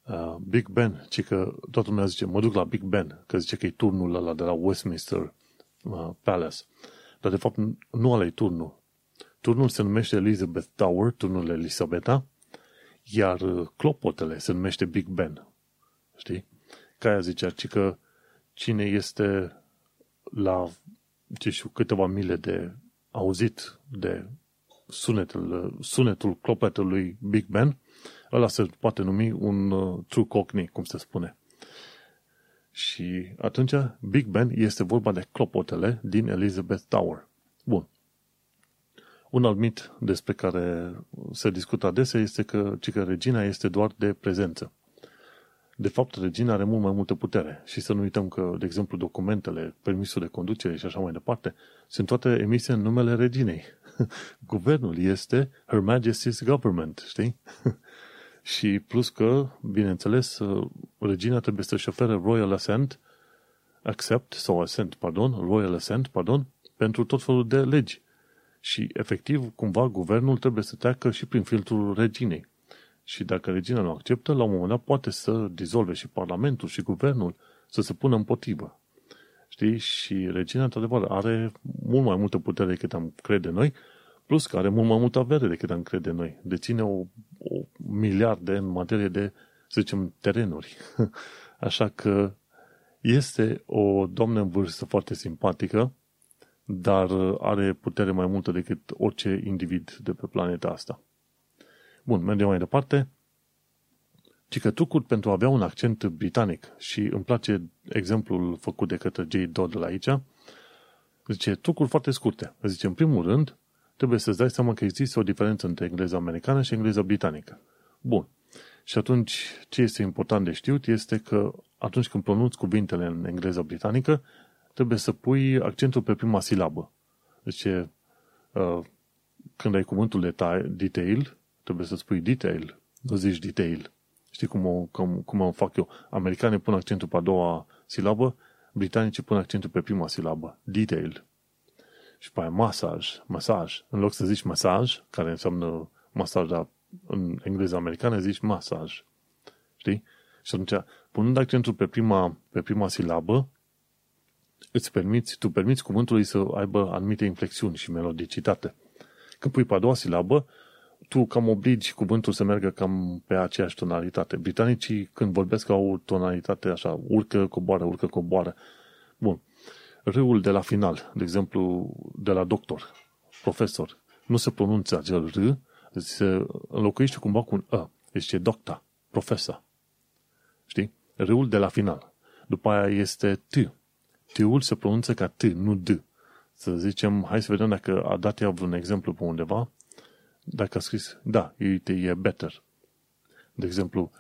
uh, Big Ben, ci că toată lumea zice, mă duc la Big Ben, că zice că e turnul ăla de la Westminster uh, Palace. Dar de fapt nu ăla e turnul. Turnul se numește Elizabeth Tower, turnul Elisabeta, iar uh, clopotele se numește Big Ben. Știi? Ca aia zicea, ci că cine este la, ce știu, câteva mile de auzit de sunetul, sunetul clopetelui Big Ben, Ăla se poate numi un uh, true cockney, cum se spune. Și atunci Big Ben este vorba de clopotele din Elizabeth Tower. Bun. Un alt mit despre care se discută adesea este că, că regina este doar de prezență. De fapt, regina are mult mai multă putere și să nu uităm că, de exemplu, documentele, permisul de conducere și așa mai departe, sunt toate emise în numele reginei. Guvernul este Her Majesty's Government, știi? și plus că, bineînțeles, regina trebuie să-și ofere Royal Assent, accept, sau assent, pardon, Royal Assent, pardon, pentru tot felul de legi. Și, efectiv, cumva, guvernul trebuie să treacă și prin filtrul reginei. Și dacă regina nu acceptă, la un moment dat poate să dizolve și Parlamentul și Guvernul să se pună împotrivă. Știi? Și regina, într-adevăr, are mult mai multă putere decât am crede noi, plus că are mult mai multă avere decât am crede noi. Deține o, o miliarde în materie de, să zicem, terenuri. Așa că este o doamnă în vârstă foarte simpatică, dar are putere mai multă decât orice individ de pe planeta asta. Bun, mergem mai departe. Ci că trucul pentru a avea un accent britanic și îmi place exemplul făcut de către J. Dodd la aici, zice, trucuri foarte scurte. Zice, în primul rând, trebuie să-ți dai seama că există o diferență între engleza americană și engleza britanică. Bun. Și atunci, ce este important de știut este că atunci când pronunți cuvintele în engleza britanică, trebuie să pui accentul pe prima silabă. Deci, uh, când ai cuvântul de detail, trebuie să spui detail, nu zici detail. Știi cum o, cum, cum o fac eu? Americanii pun accentul pe a doua silabă, britanicii pun accentul pe prima silabă. Detail. Și pe aia masaj, masaj. În loc să zici masaj, care înseamnă masaj, dar în engleză americană zici masaj. Știi? Și atunci, punând accentul pe prima, pe prima silabă, îți permiți, tu permiți cuvântului să aibă anumite inflexiuni și melodicitate. Când pui pe a doua silabă, tu cam obligi cuvântul să meargă cam pe aceeași tonalitate. Britanicii, când vorbesc, au o tonalitate așa, urcă, coboară, urcă, coboară. Bun. Râul de la final, de exemplu, de la doctor, profesor, nu se pronunță acel R, se înlocuiește cumva cu un A. Deci e docta, profesor. Știi? Râul de la final. După aia este T. T-ul se pronunță ca T, nu D. Să zicem, hai să vedem dacă a dat ea vreun exemplu pe undeva dacă a scris, da, uite, e better. De exemplu,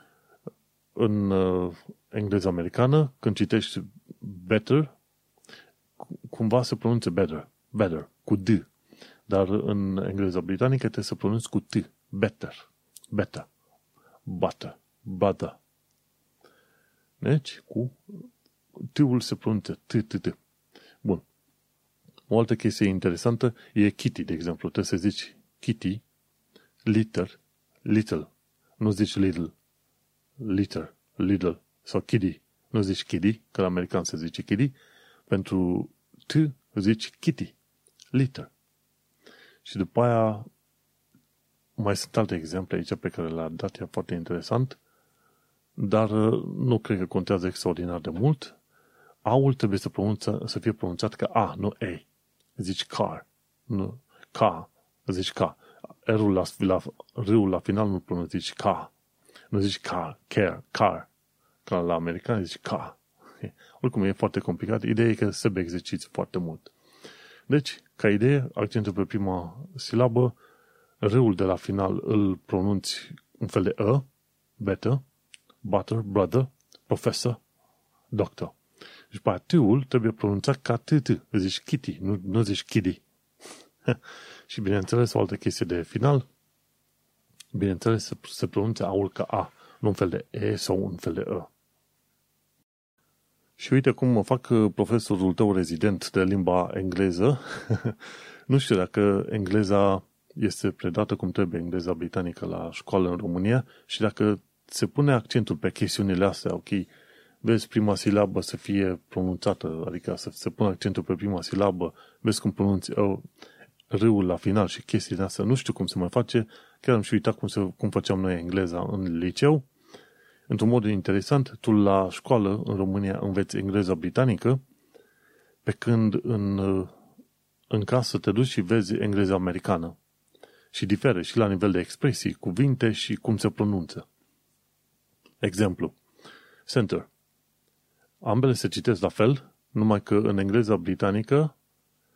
în uh, engleză americană, când citești better, cumva se pronunță better, better, cu D. Dar în engleza britanică trebuie să pronunți cu T, better, better, butter, butter. Deci, cu T-ul se pronunță T, T, T. Bun. O altă chestie interesantă e Kitty, de exemplu. Trebuie să zici Kitty liter, little. Nu zici little. Liter, little. Sau kiddy. Nu zici kiddy, că la american se zice kiddy. Pentru T zici kitty. Liter. Și după aia mai sunt alte exemple aici pe care le-a dat ea foarte interesant, dar uh, nu cred că contează extraordinar de mult. Aul trebuie să, pronunță, să fie pronunțat ca A, nu A. Zici car. Nu, ca. Zici ca. R-ul la, la, R-ul la final nu până zici ca. Nu zici car, care, car. Ca la american zici ca. Oricum e foarte complicat. Ideea e că se exerciți foarte mult. Deci, ca idee, accentul pe prima silabă, râul de la final îl pronunți un fel de E, better, butter, brother, professor, doctor. Și pe t trebuie pronunțat ca t-t. Zici kitty, nu, nu zici kiddy. Și bineînțeles, o altă chestie de final, bineînțeles, se, se pronunțe aul ca A, nu un fel de E sau un fel de E. Și uite cum mă fac uh, profesorul tău rezident de limba engleză. nu știu dacă engleza este predată cum trebuie, engleza britanică la școală în România și dacă se pune accentul pe chestiunile astea, ok, vezi prima silabă să fie pronunțată, adică să se pună accentul pe prima silabă, vezi cum pronunți oh, râul la final și chestiile astea, nu știu cum se mai face, chiar am și uitat cum, se, cum făceam noi engleza în liceu. Într-un mod interesant, tu la școală în România înveți engleza britanică, pe când în, în casă te duci și vezi engleza americană. și diferă și la nivel de expresii, cuvinte și cum se pronunță. Exemplu. Center. Ambele se citesc la fel, numai că în engleza britanică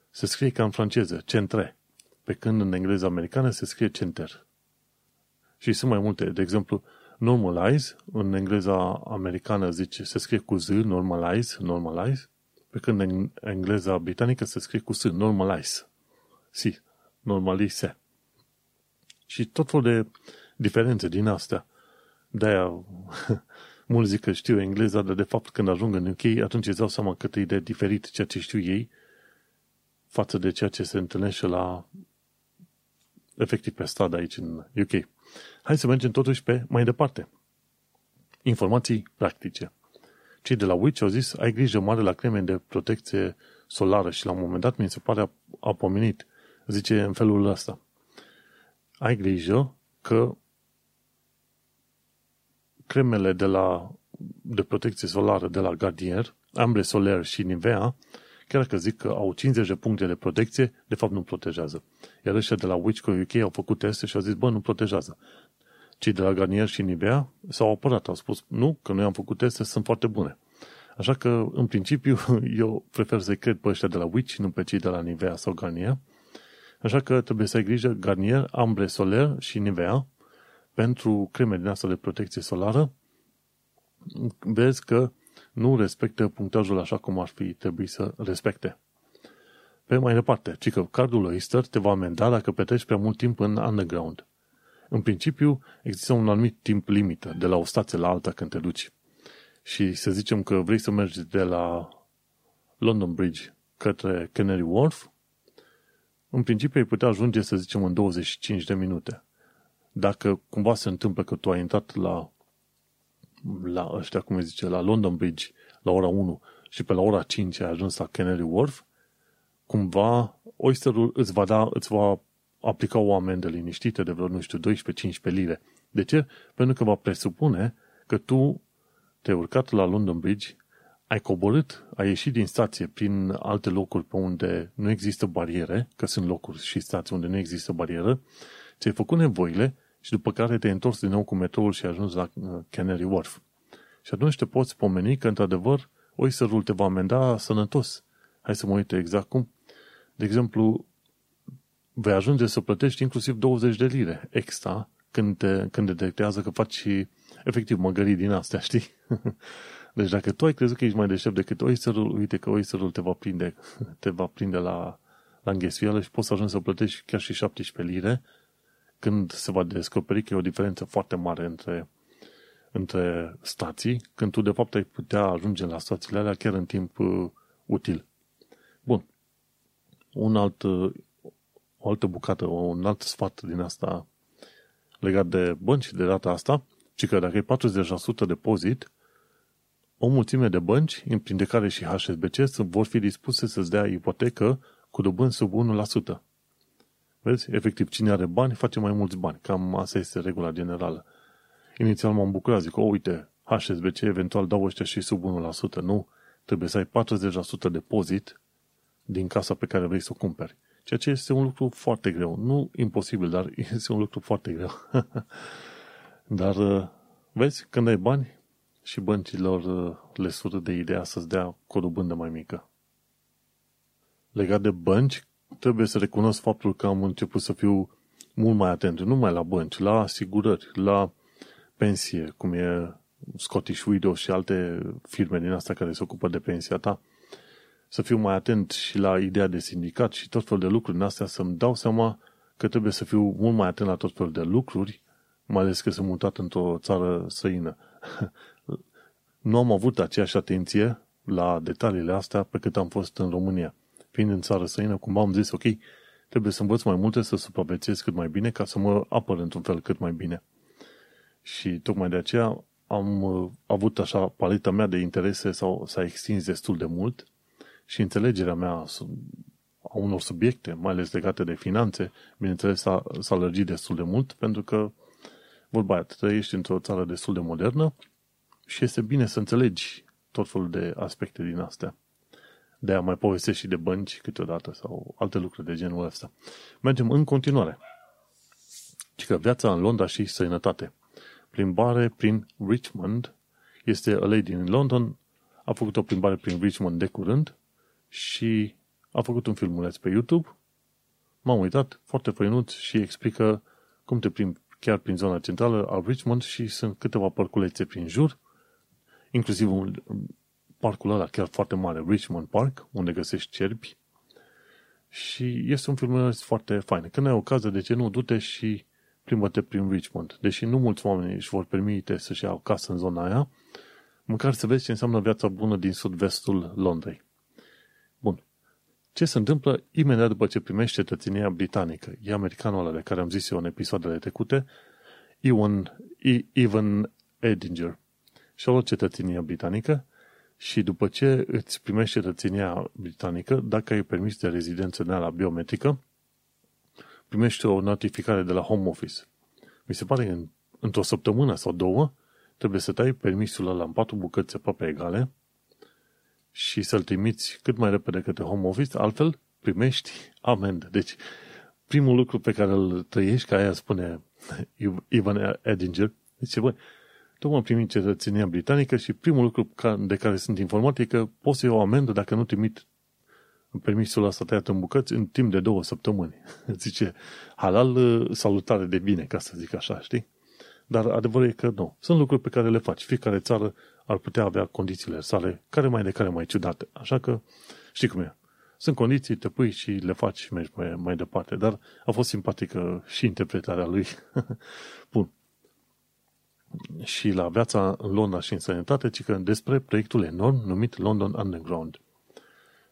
se scrie ca în franceză, centre, pe când în engleza americană se scrie center. Și sunt mai multe. De exemplu, normalize, în engleza americană zice, se scrie cu z, normalize, normalize, pe când în engleza britanică se scrie cu s, normalize. Si, normalize. Și tot felul de diferențe din astea. De-aia mulți zic că știu engleza, dar de fapt când ajung în UK, atunci îți dau seama cât e de diferit ceea ce știu ei față de ceea ce se întâlnește la efectiv pe stradă aici în UK. Hai să mergem totuși pe mai departe. Informații practice. Cei de la Witch au zis, ai grijă mare la creme de protecție solară și la un moment dat mi se pare apomenit. Zice în felul ăsta. Ai grijă că cremele de, la, de protecție solară de la Garnier, Ambre Soler și Nivea, chiar dacă zic că au 50 de puncte de protecție, de fapt nu protejează. Iar ăștia de la Wichco UK au făcut teste și au zis, bă, nu protejează. Cei de la Garnier și Nivea s-au apărat, au spus, nu, că noi am făcut teste, sunt foarte bune. Așa că, în principiu, eu prefer să cred pe ăștia de la Witch, nu pe cei de la Nivea sau Garnier. Așa că trebuie să ai grijă Garnier, Ambre Soler și Nivea pentru creme din asta de protecție solară. Vezi că nu respectă punctajul așa cum ar fi trebuit să respecte. Pe mai departe, ci că cardul Oyster te va amenda dacă petreci prea mult timp în underground. În principiu, există un anumit timp limită de la o stație la alta când te duci. Și să zicem că vrei să mergi de la London Bridge către Canary Wharf, în principiu ai putea ajunge, să zicem, în 25 de minute. Dacă cumva se întâmplă că tu ai intrat la la ăștia, cum îi zice, la London Bridge la ora 1 și pe la ora 5 ai ajuns la Canary Wharf, cumva Oysterul îți va, da, îți va aplica o amendă liniștită de vreo, nu știu, 12-15 lire. De ce? Pentru că va presupune că tu te-ai urcat la London Bridge, ai coborât, ai ieșit din stație prin alte locuri pe unde nu există bariere, că sunt locuri și stații unde nu există barieră, ți-ai făcut nevoile și după care te-ai întors din nou cu metroul și ai ajuns la uh, Canary Wharf. Și atunci te poți pomeni că, într-adevăr, Oysterul te va amenda sănătos. Hai să mă uite exact cum. De exemplu, vei ajunge să plătești inclusiv 20 de lire extra când te, când te detectează că faci și efectiv măgării din astea, știi? Deci dacă tu ai crezut că ești mai deștept decât Oysterul, uite că Oysterul te va prinde, te va prinde la, la înghesuială și poți să ajungi să plătești chiar și 17 lire când se va descoperi că e o diferență foarte mare între, între stații, când tu de fapt ai putea ajunge la stațiile alea chiar în timp uh, util. Bun. Un alt, uh, o altă bucată, un alt sfat din asta legat de bănci de data asta, ci că dacă e 40% depozit, o mulțime de bănci, printre care și HSBC, vor fi dispuse să-ți dea ipotecă cu dobând sub 1%. Vezi? Efectiv, cine are bani, face mai mulți bani. Cam asta este regula generală. Inițial m-am bucurat, zic, o, uite, HSBC eventual dau ăștia și sub 1%. Nu, trebuie să ai 40% depozit din casa pe care vrei să o cumperi. Ceea ce este un lucru foarte greu. Nu imposibil, dar este un lucru foarte greu. dar, uh, vezi, când ai bani și băncilor uh, le sură de ideea să-ți dea cu dobândă mai mică. Legat de bănci, trebuie să recunosc faptul că am început să fiu mult mai atent, nu mai la bănci, la asigurări, la pensie, cum e Scottish Widow și alte firme din asta care se ocupă de pensia ta, să fiu mai atent și la ideea de sindicat și tot felul de lucruri din astea, să-mi dau seama că trebuie să fiu mult mai atent la tot felul de lucruri, mai ales că sunt mutat într-o țară străină. nu am avut aceeași atenție la detaliile astea pe cât am fost în România fiind în țară străină, cum am zis, ok, trebuie să învăț mai multe, să supraviețuiesc cât mai bine, ca să mă apăr într-un fel cât mai bine. Și tocmai de aceea am uh, avut așa paleta mea de interese sau s-a extins destul de mult și înțelegerea mea a unor subiecte, mai ales legate de finanțe, bineînțeles s-a, s-a lărgit destul de mult, pentru că, vorba aia, trăiești într-o țară destul de modernă și este bine să înțelegi tot felul de aspecte din astea de a mai povesti și de bănci câteodată sau alte lucruri de genul ăsta. Mergem în continuare. ci că viața în Londra și sănătate. Plimbare prin Richmond este a lady din London, a făcut o plimbare prin Richmond de curând și a făcut un filmuleț pe YouTube. M-am uitat, foarte făinuț și explică cum te plimbi chiar prin zona centrală a Richmond și sunt câteva parculețe prin jur, inclusiv un parcul ăla chiar foarte mare, Richmond Park, unde găsești cerbi. Și este un film foarte fain. Când ai ocazia, de ce nu, du-te și plimbă-te prin Richmond. Deși nu mulți oameni își vor permite să-și iau casă în zona aia, măcar să vezi ce înseamnă viața bună din sud-vestul Londrei. Bun. Ce se întâmplă imediat după ce primești cetățenia britanică? E americanul ăla de care am zis eu în episoadele trecute, Ewan, Evan Edinger. Și-a luat cetățenia britanică și după ce îți primești cetățenia britanică, dacă ai permis de rezidență în la biometrică, primești o notificare de la Home Office. Mi se pare că în, într-o săptămână sau două trebuie să tai permisul ăla în patru bucăți aproape egale și să-l trimiți cât mai repede către Home Office, altfel primești amendă. Deci, primul lucru pe care îl trăiești, ca aia spune Ivan Edinger, zice, băi, tocmai primit cetățenia britanică și primul lucru de care sunt informat e că poți să iau o amendă dacă nu trimit permisul ăsta tăiat în bucăți în timp de două săptămâni. Zice, halal salutare de bine, ca să zic așa, știi? Dar adevărul e că nu. Sunt lucruri pe care le faci. Fiecare țară ar putea avea condițiile sale, care mai de care mai ciudate. Așa că, știi cum e. Sunt condiții, te pui și le faci și mergi mai, mai departe. Dar a fost simpatică și interpretarea lui. Bun. Și la viața în Londra și în sănătate, ci că despre proiectul enorm numit London Underground.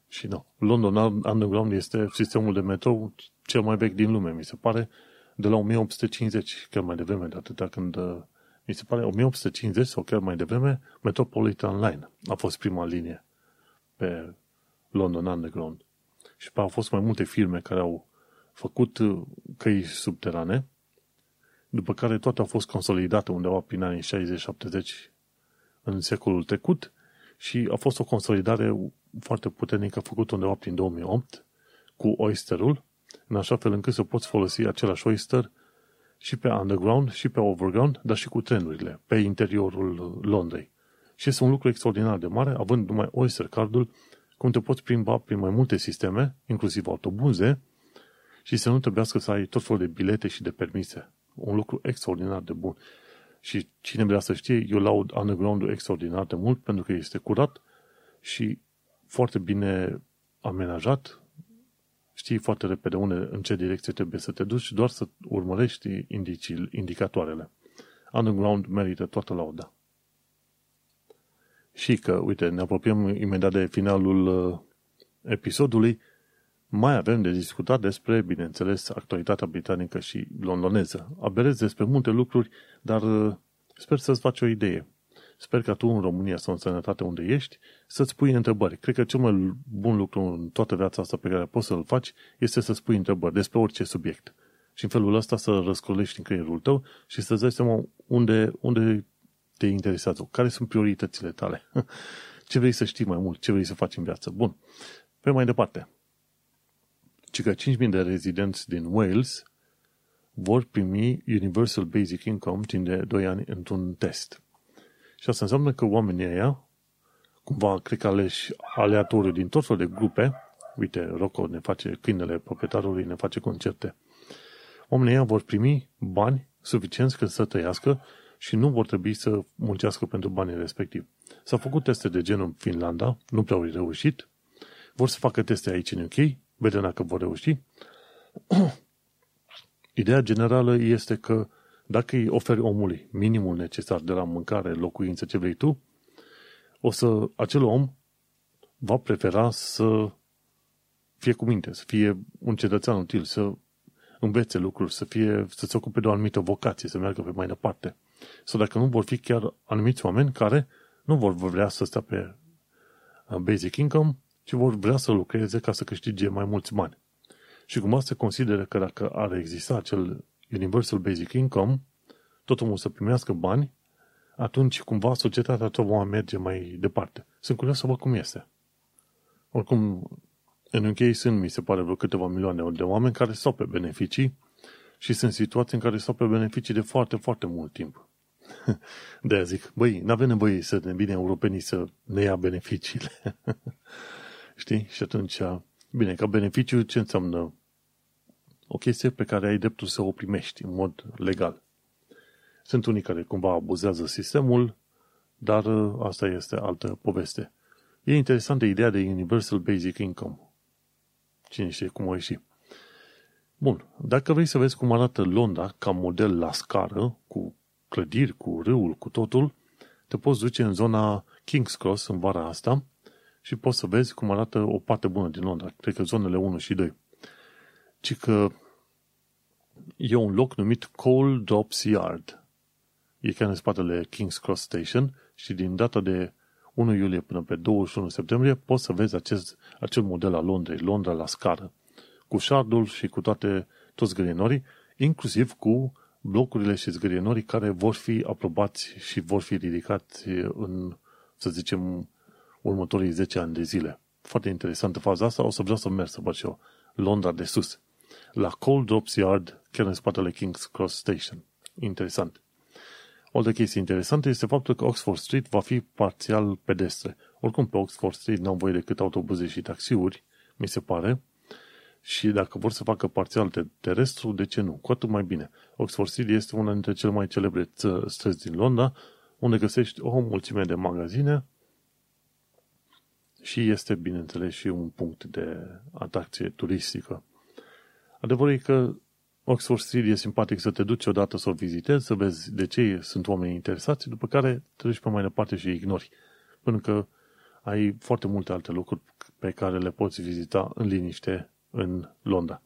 Și nu. London Underground este sistemul de metrou cel mai vechi din lume, mi se pare, de la 1850, chiar mai devreme de atâta când, uh, mi se pare, 1850 sau chiar mai devreme, Metropolitan Line a fost prima linie pe London Underground. Și pe au fost mai multe firme care au făcut uh, căi subterane, după care toate au fost consolidate undeva prin anii 60-70 în secolul trecut și a fost o consolidare foarte puternică făcută undeva prin 2008 cu Oysterul, în așa fel încât să poți folosi același Oyster și pe underground și pe overground, dar și cu trenurile pe interiorul Londrei. Și este un lucru extraordinar de mare, având numai Oyster cardul, cum te poți plimba prin mai multe sisteme, inclusiv autobuze, și să nu trebuiască să ai tot felul de bilete și de permise. Un lucru extraordinar de bun. Și cine vrea să știe, eu laud underground extraordinar de mult pentru că este curat și foarte bine amenajat, știi foarte repede unde, în ce direcție trebuie să te duci, doar să urmărești indicii, indicatoarele. Underground merită toată lauda. Și că, uite, ne apropiem imediat de finalul uh, episodului, mai avem de discutat despre, bineînțeles, actualitatea britanică și londoneză. Aberez despre multe lucruri, dar uh, sper să-ți faci o idee. Sper că tu în România sau în sănătate unde ești să-ți pui întrebări. Cred că cel mai bun lucru în toată viața asta pe care poți să-l faci este să-ți pui întrebări despre orice subiect. Și în felul ăsta să răscolești în creierul tău și să-ți dai seama unde, unde te interesează, care sunt prioritățile tale, ce vrei să știi mai mult, ce vrei să faci în viață. Bun. Pe mai departe. Ci că 5.000 de rezidenți din Wales vor primi Universal Basic Income timp de 2 ani într-un test. Și asta înseamnă că oamenii ăia, cumva, cred că aleși aleatoriu din tot felul de grupe, uite, Rocco ne face, câinele proprietarului ne face concerte, oamenii ăia vor primi bani suficienți ca să trăiască și nu vor trebui să muncească pentru banii respectivi. S-au făcut teste de genul în Finlanda, nu prea au reușit, vor să facă teste aici în UK, vedem dacă vor reuși. Ideea generală este că dacă îi oferi omului minimul necesar de la mâncare, locuință, ce vrei tu, o să, acel om va prefera să fie cu minte, să fie un cetățean util, să învețe lucruri, să, fie, să se ocupe de o anumită vocație, să meargă pe mai departe. Sau dacă nu vor fi chiar anumiți oameni care nu vor vrea să stea pe uh, basic income, ci vor vrea să lucreze ca să câștige mai mulți bani. Și cumva se consideră că dacă ar exista acel Universal Basic Income, tot omul să primească bani, atunci cumva societatea tot va merge mai departe. Sunt curios să văd cum este. Oricum, în UK sunt, mi se pare, vreo câteva milioane de oameni care stau pe beneficii și sunt situații în care stau pe beneficii de foarte, foarte mult timp. de aia zic, băi, n-avem nevoie să ne bine europenii să ne ia beneficiile. Știi? Și atunci, bine, ca beneficiu ce înseamnă? O chestie pe care ai dreptul să o primești în mod legal. Sunt unii care cumva abuzează sistemul, dar asta este altă poveste. E interesantă ideea de Universal Basic Income. Cine știe cum o ieși. Bun, dacă vrei să vezi cum arată Londra ca model la scară, cu clădiri, cu râul, cu totul, te poți duce în zona King's Cross în vara asta și poți să vezi cum arată o parte bună din Londra, cred că zonele 1 și 2. Ci că e un loc numit Coal Drops Yard. E chiar în spatele King's Cross Station și din data de 1 iulie până pe 21 septembrie poți să vezi acest, acel model al Londrei, Londra la scară, cu șardul și cu toate, toți grăienorii, inclusiv cu blocurile și zgârienorii care vor fi aprobați și vor fi ridicați în, să zicem, următorii 10 ani de zile. Foarte interesantă faza asta, o să vreau să merg să văd și eu. Londra de sus. La Cold Drops Yard, chiar în spatele King's Cross Station. Interesant. O altă chestie interesantă este faptul că Oxford Street va fi parțial pedestre. Oricum pe Oxford Street nu au voie decât autobuze și taxiuri, mi se pare, și dacă vor să facă parțial terestru, de ce nu? Cu atât mai bine. Oxford City este una dintre cele mai celebre străzi din Londra, unde găsești o mulțime de magazine și este, bineînțeles, și un punct de atracție turistică. Adevărul e că Oxford Street e simpatic să te duci odată să o vizitezi, să vezi de ce sunt oameni interesați, după care te duci pe mai departe și ignori. Pentru că ai foarte multe alte lucruri pe care le poți vizita în liniște în Londra.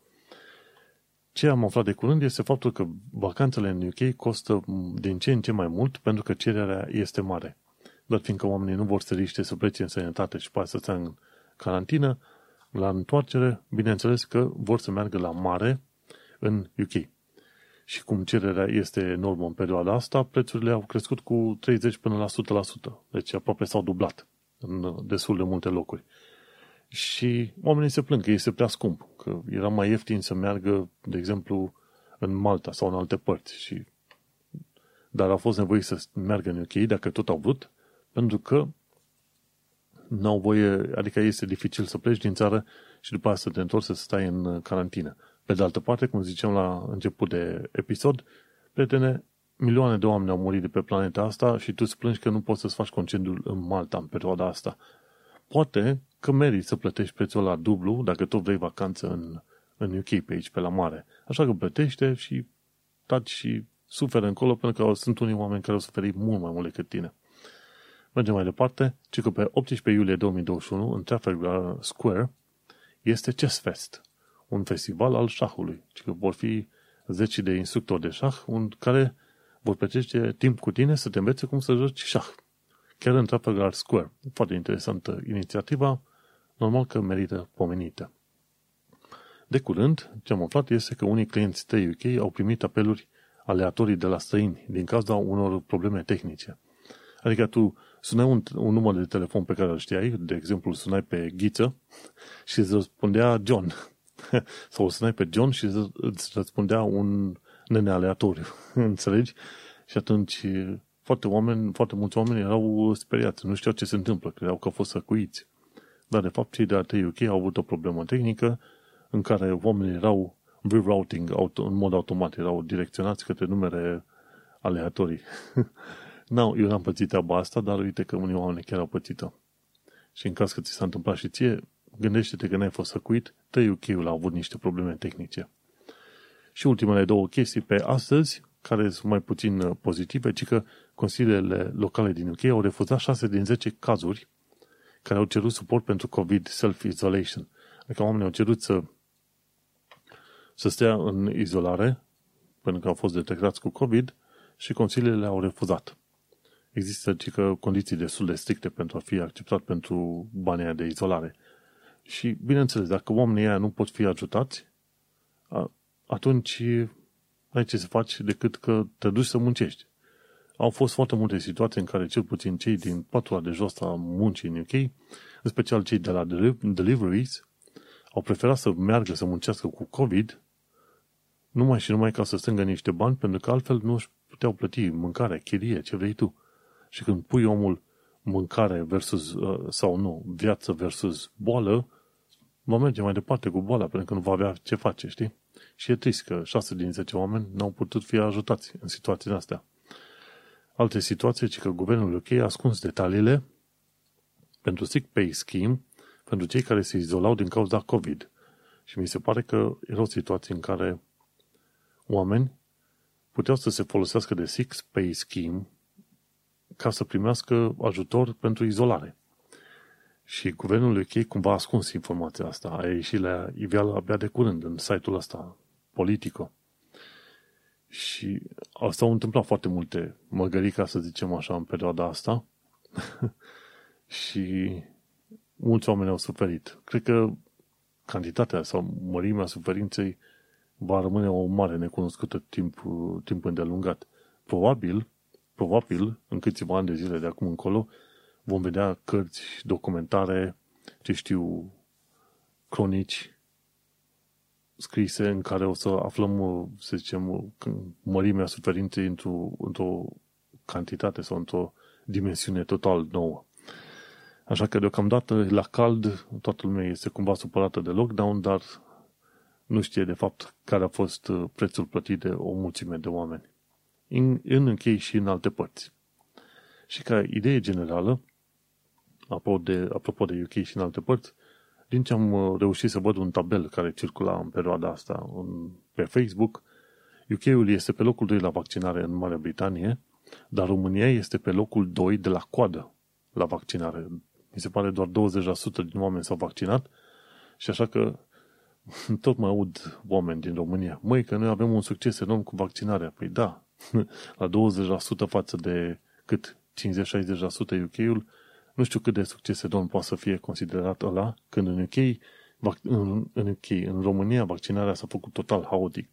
Ce am aflat de curând este faptul că vacanțele în UK costă din ce în ce mai mult pentru că cererea este mare. Dar fiindcă oamenii nu vor să riște să plece în sănătate și poate să stea în carantină, la întoarcere, bineînțeles că vor să meargă la mare în UK. Și cum cererea este enormă în perioada asta, prețurile au crescut cu 30 până la 100%. Deci aproape s-au dublat în destul de multe locuri. Și oamenii se plâng că este prea scump, că era mai ieftin să meargă, de exemplu, în Malta sau în alte părți. Și... Dar a fost nevoie să meargă în UK, dacă tot au vrut, pentru că n-au voie, adică este dificil să pleci din țară și după aceea să te întorci să stai în carantină. Pe de altă parte, cum ziceam la început de episod, prietene, milioane de oameni au murit de pe planeta asta și tu îți plângi că nu poți să-ți faci concediul în Malta în perioada asta. Poate că meriți să plătești prețul la dublu dacă tot vrei vacanță în, în UK pe aici, pe la mare. Așa că plătește și taci și suferă încolo pentru că sunt unii oameni care au suferit mult mai mult decât tine. Mergem mai departe, ci că pe 18 iulie 2021, în Trafalgar Square, este Chess Fest, un festival al șahului. Ci că vor fi zeci de instructori de șah un, care vor petrece timp cu tine să te învețe cum să joci șah. Chiar în Trafalgar Square. Foarte interesantă inițiativa normal că merită pomenită. De curând, ce am aflat este că unii clienți de UK au primit apeluri aleatorii de la străini din cauza unor probleme tehnice. Adică tu sunai un, un număr de telefon pe care îl știai, de exemplu sunai pe Ghiță și îți răspundea John. Sau sunai pe John și îți răspundea un nene aleatoriu. Înțelegi? Și atunci foarte, oameni, foarte mulți oameni erau speriați, nu știau ce se întâmplă, credeau că au fost săcuiți. Dar, de fapt, cei de la UK au avut o problemă tehnică în care oamenii erau rerouting auto, în mod automat, erau direcționați către numere aleatorii. no, eu n-am pățit treaba asta, dar uite că unii oameni chiar au pățit-o. Și în caz că ți s-a întâmplat și ție, gândește-te că n-ai fost săcuit, tă UK-ul a avut niște probleme tehnice. Și ultimele două chestii pe astăzi, care sunt mai puțin pozitive, ci că consiliile locale din UK au refuzat 6 din 10 cazuri care au cerut suport pentru COVID self-isolation. Adică oamenii au cerut să, să stea în izolare pentru că au fost detectați cu COVID și consiliile au refuzat. Există că condiții destul de stricte pentru a fi acceptat pentru banii de izolare. Și, bineînțeles, dacă oamenii ăia nu pot fi ajutați, atunci ai ce să faci decât că te duci să muncești. Au fost foarte multe situații în care cel puțin cei din patura de jos a muncii în UK, în special cei de la deliveries, au preferat să meargă să muncească cu COVID Numai și numai ca să strângă niște bani, pentru că altfel nu își puteau plăti mâncare, chirie, ce vrei tu. Și când pui omul mâncare versus, uh, sau nu, viață versus boală, va merge mai departe cu boala, pentru că nu va avea ce face, știi? Și e trist că 6 din 10 oameni n-au putut fi ajutați în situațiile astea. Alte situații, ci că guvernul UK a ascuns detaliile pentru sick pay scheme pentru cei care se izolau din cauza COVID. Și mi se pare că erau situații în care oameni puteau să se folosească de sick pay scheme ca să primească ajutor pentru izolare. Și guvernul UK cumva a ascuns informația asta. A ieșit la iveală abia de curând în site-ul ăsta, Politico. Și asta au întâmplat foarte multe măgării, ca să zicem așa, în perioada asta. și mulți oameni au suferit. Cred că cantitatea sau mărimea suferinței va rămâne o mare necunoscută timp, timp îndelungat. Probabil, probabil, în câțiva ani de zile de acum încolo, vom vedea cărți, documentare, ce știu, cronici scrise în care o să aflăm, să zicem, mărimea suferinței într-o, într-o cantitate sau într-o dimensiune total nouă. Așa că deocamdată la cald toată lumea este cumva supărată de lockdown, dar nu știe de fapt care a fost prețul plătit de o mulțime de oameni. În, în închei și în alte părți. Și ca idee generală, apropo de, apropo de UK și în alte părți, din ce am uh, reușit să văd un tabel care circula în perioada asta în, pe Facebook, UK-ul este pe locul 2 la vaccinare în Marea Britanie, dar România este pe locul 2 de la coadă la vaccinare. Mi se pare doar 20% din oameni s-au vaccinat și așa că tot mai aud oameni din România. Măi, că noi avem un succes enorm cu vaccinarea. Păi da, la 20% față de cât 50-60% UK-ul, nu știu cât de succes enorm poate să fie considerat ăla, când în UK, în, în, UK, în România, vaccinarea s-a făcut total haotic.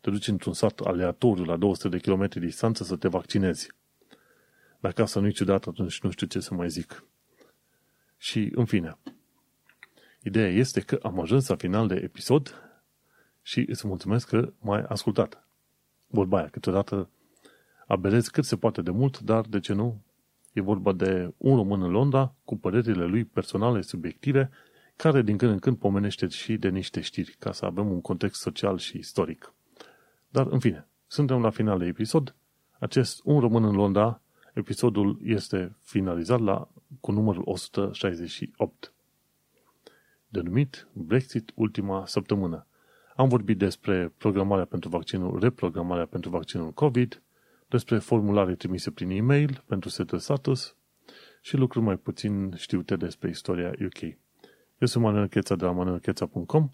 Te duci într-un sat aleatoriu la 200 de km distanță să te vaccinezi. Dacă asta nu-i ciudat, atunci nu știu ce să mai zic. Și, în fine, ideea este că am ajuns la final de episod și îți mulțumesc că m-ai ascultat. Vorba aia, câteodată abelezi cât se poate de mult, dar de ce nu E vorba de un român în Londra cu părerile lui personale, subiective, care din când în când pomenește și de niște știri, ca să avem un context social și istoric. Dar, în fine, suntem la final de episod. Acest Un român în Londra, episodul este finalizat la, cu numărul 168, denumit Brexit ultima săptămână. Am vorbit despre programarea pentru vaccinul, reprogramarea pentru vaccinul COVID, despre formulare trimise prin e-mail pentru setul status și lucruri mai puțin știute despre istoria UK. Eu sunt Manuel Cheța de la manuelcheța.com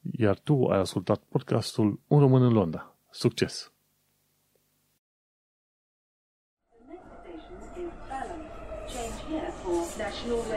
iar tu ai ascultat podcastul Un român în Londra. Succes! Change here for National Rail Service.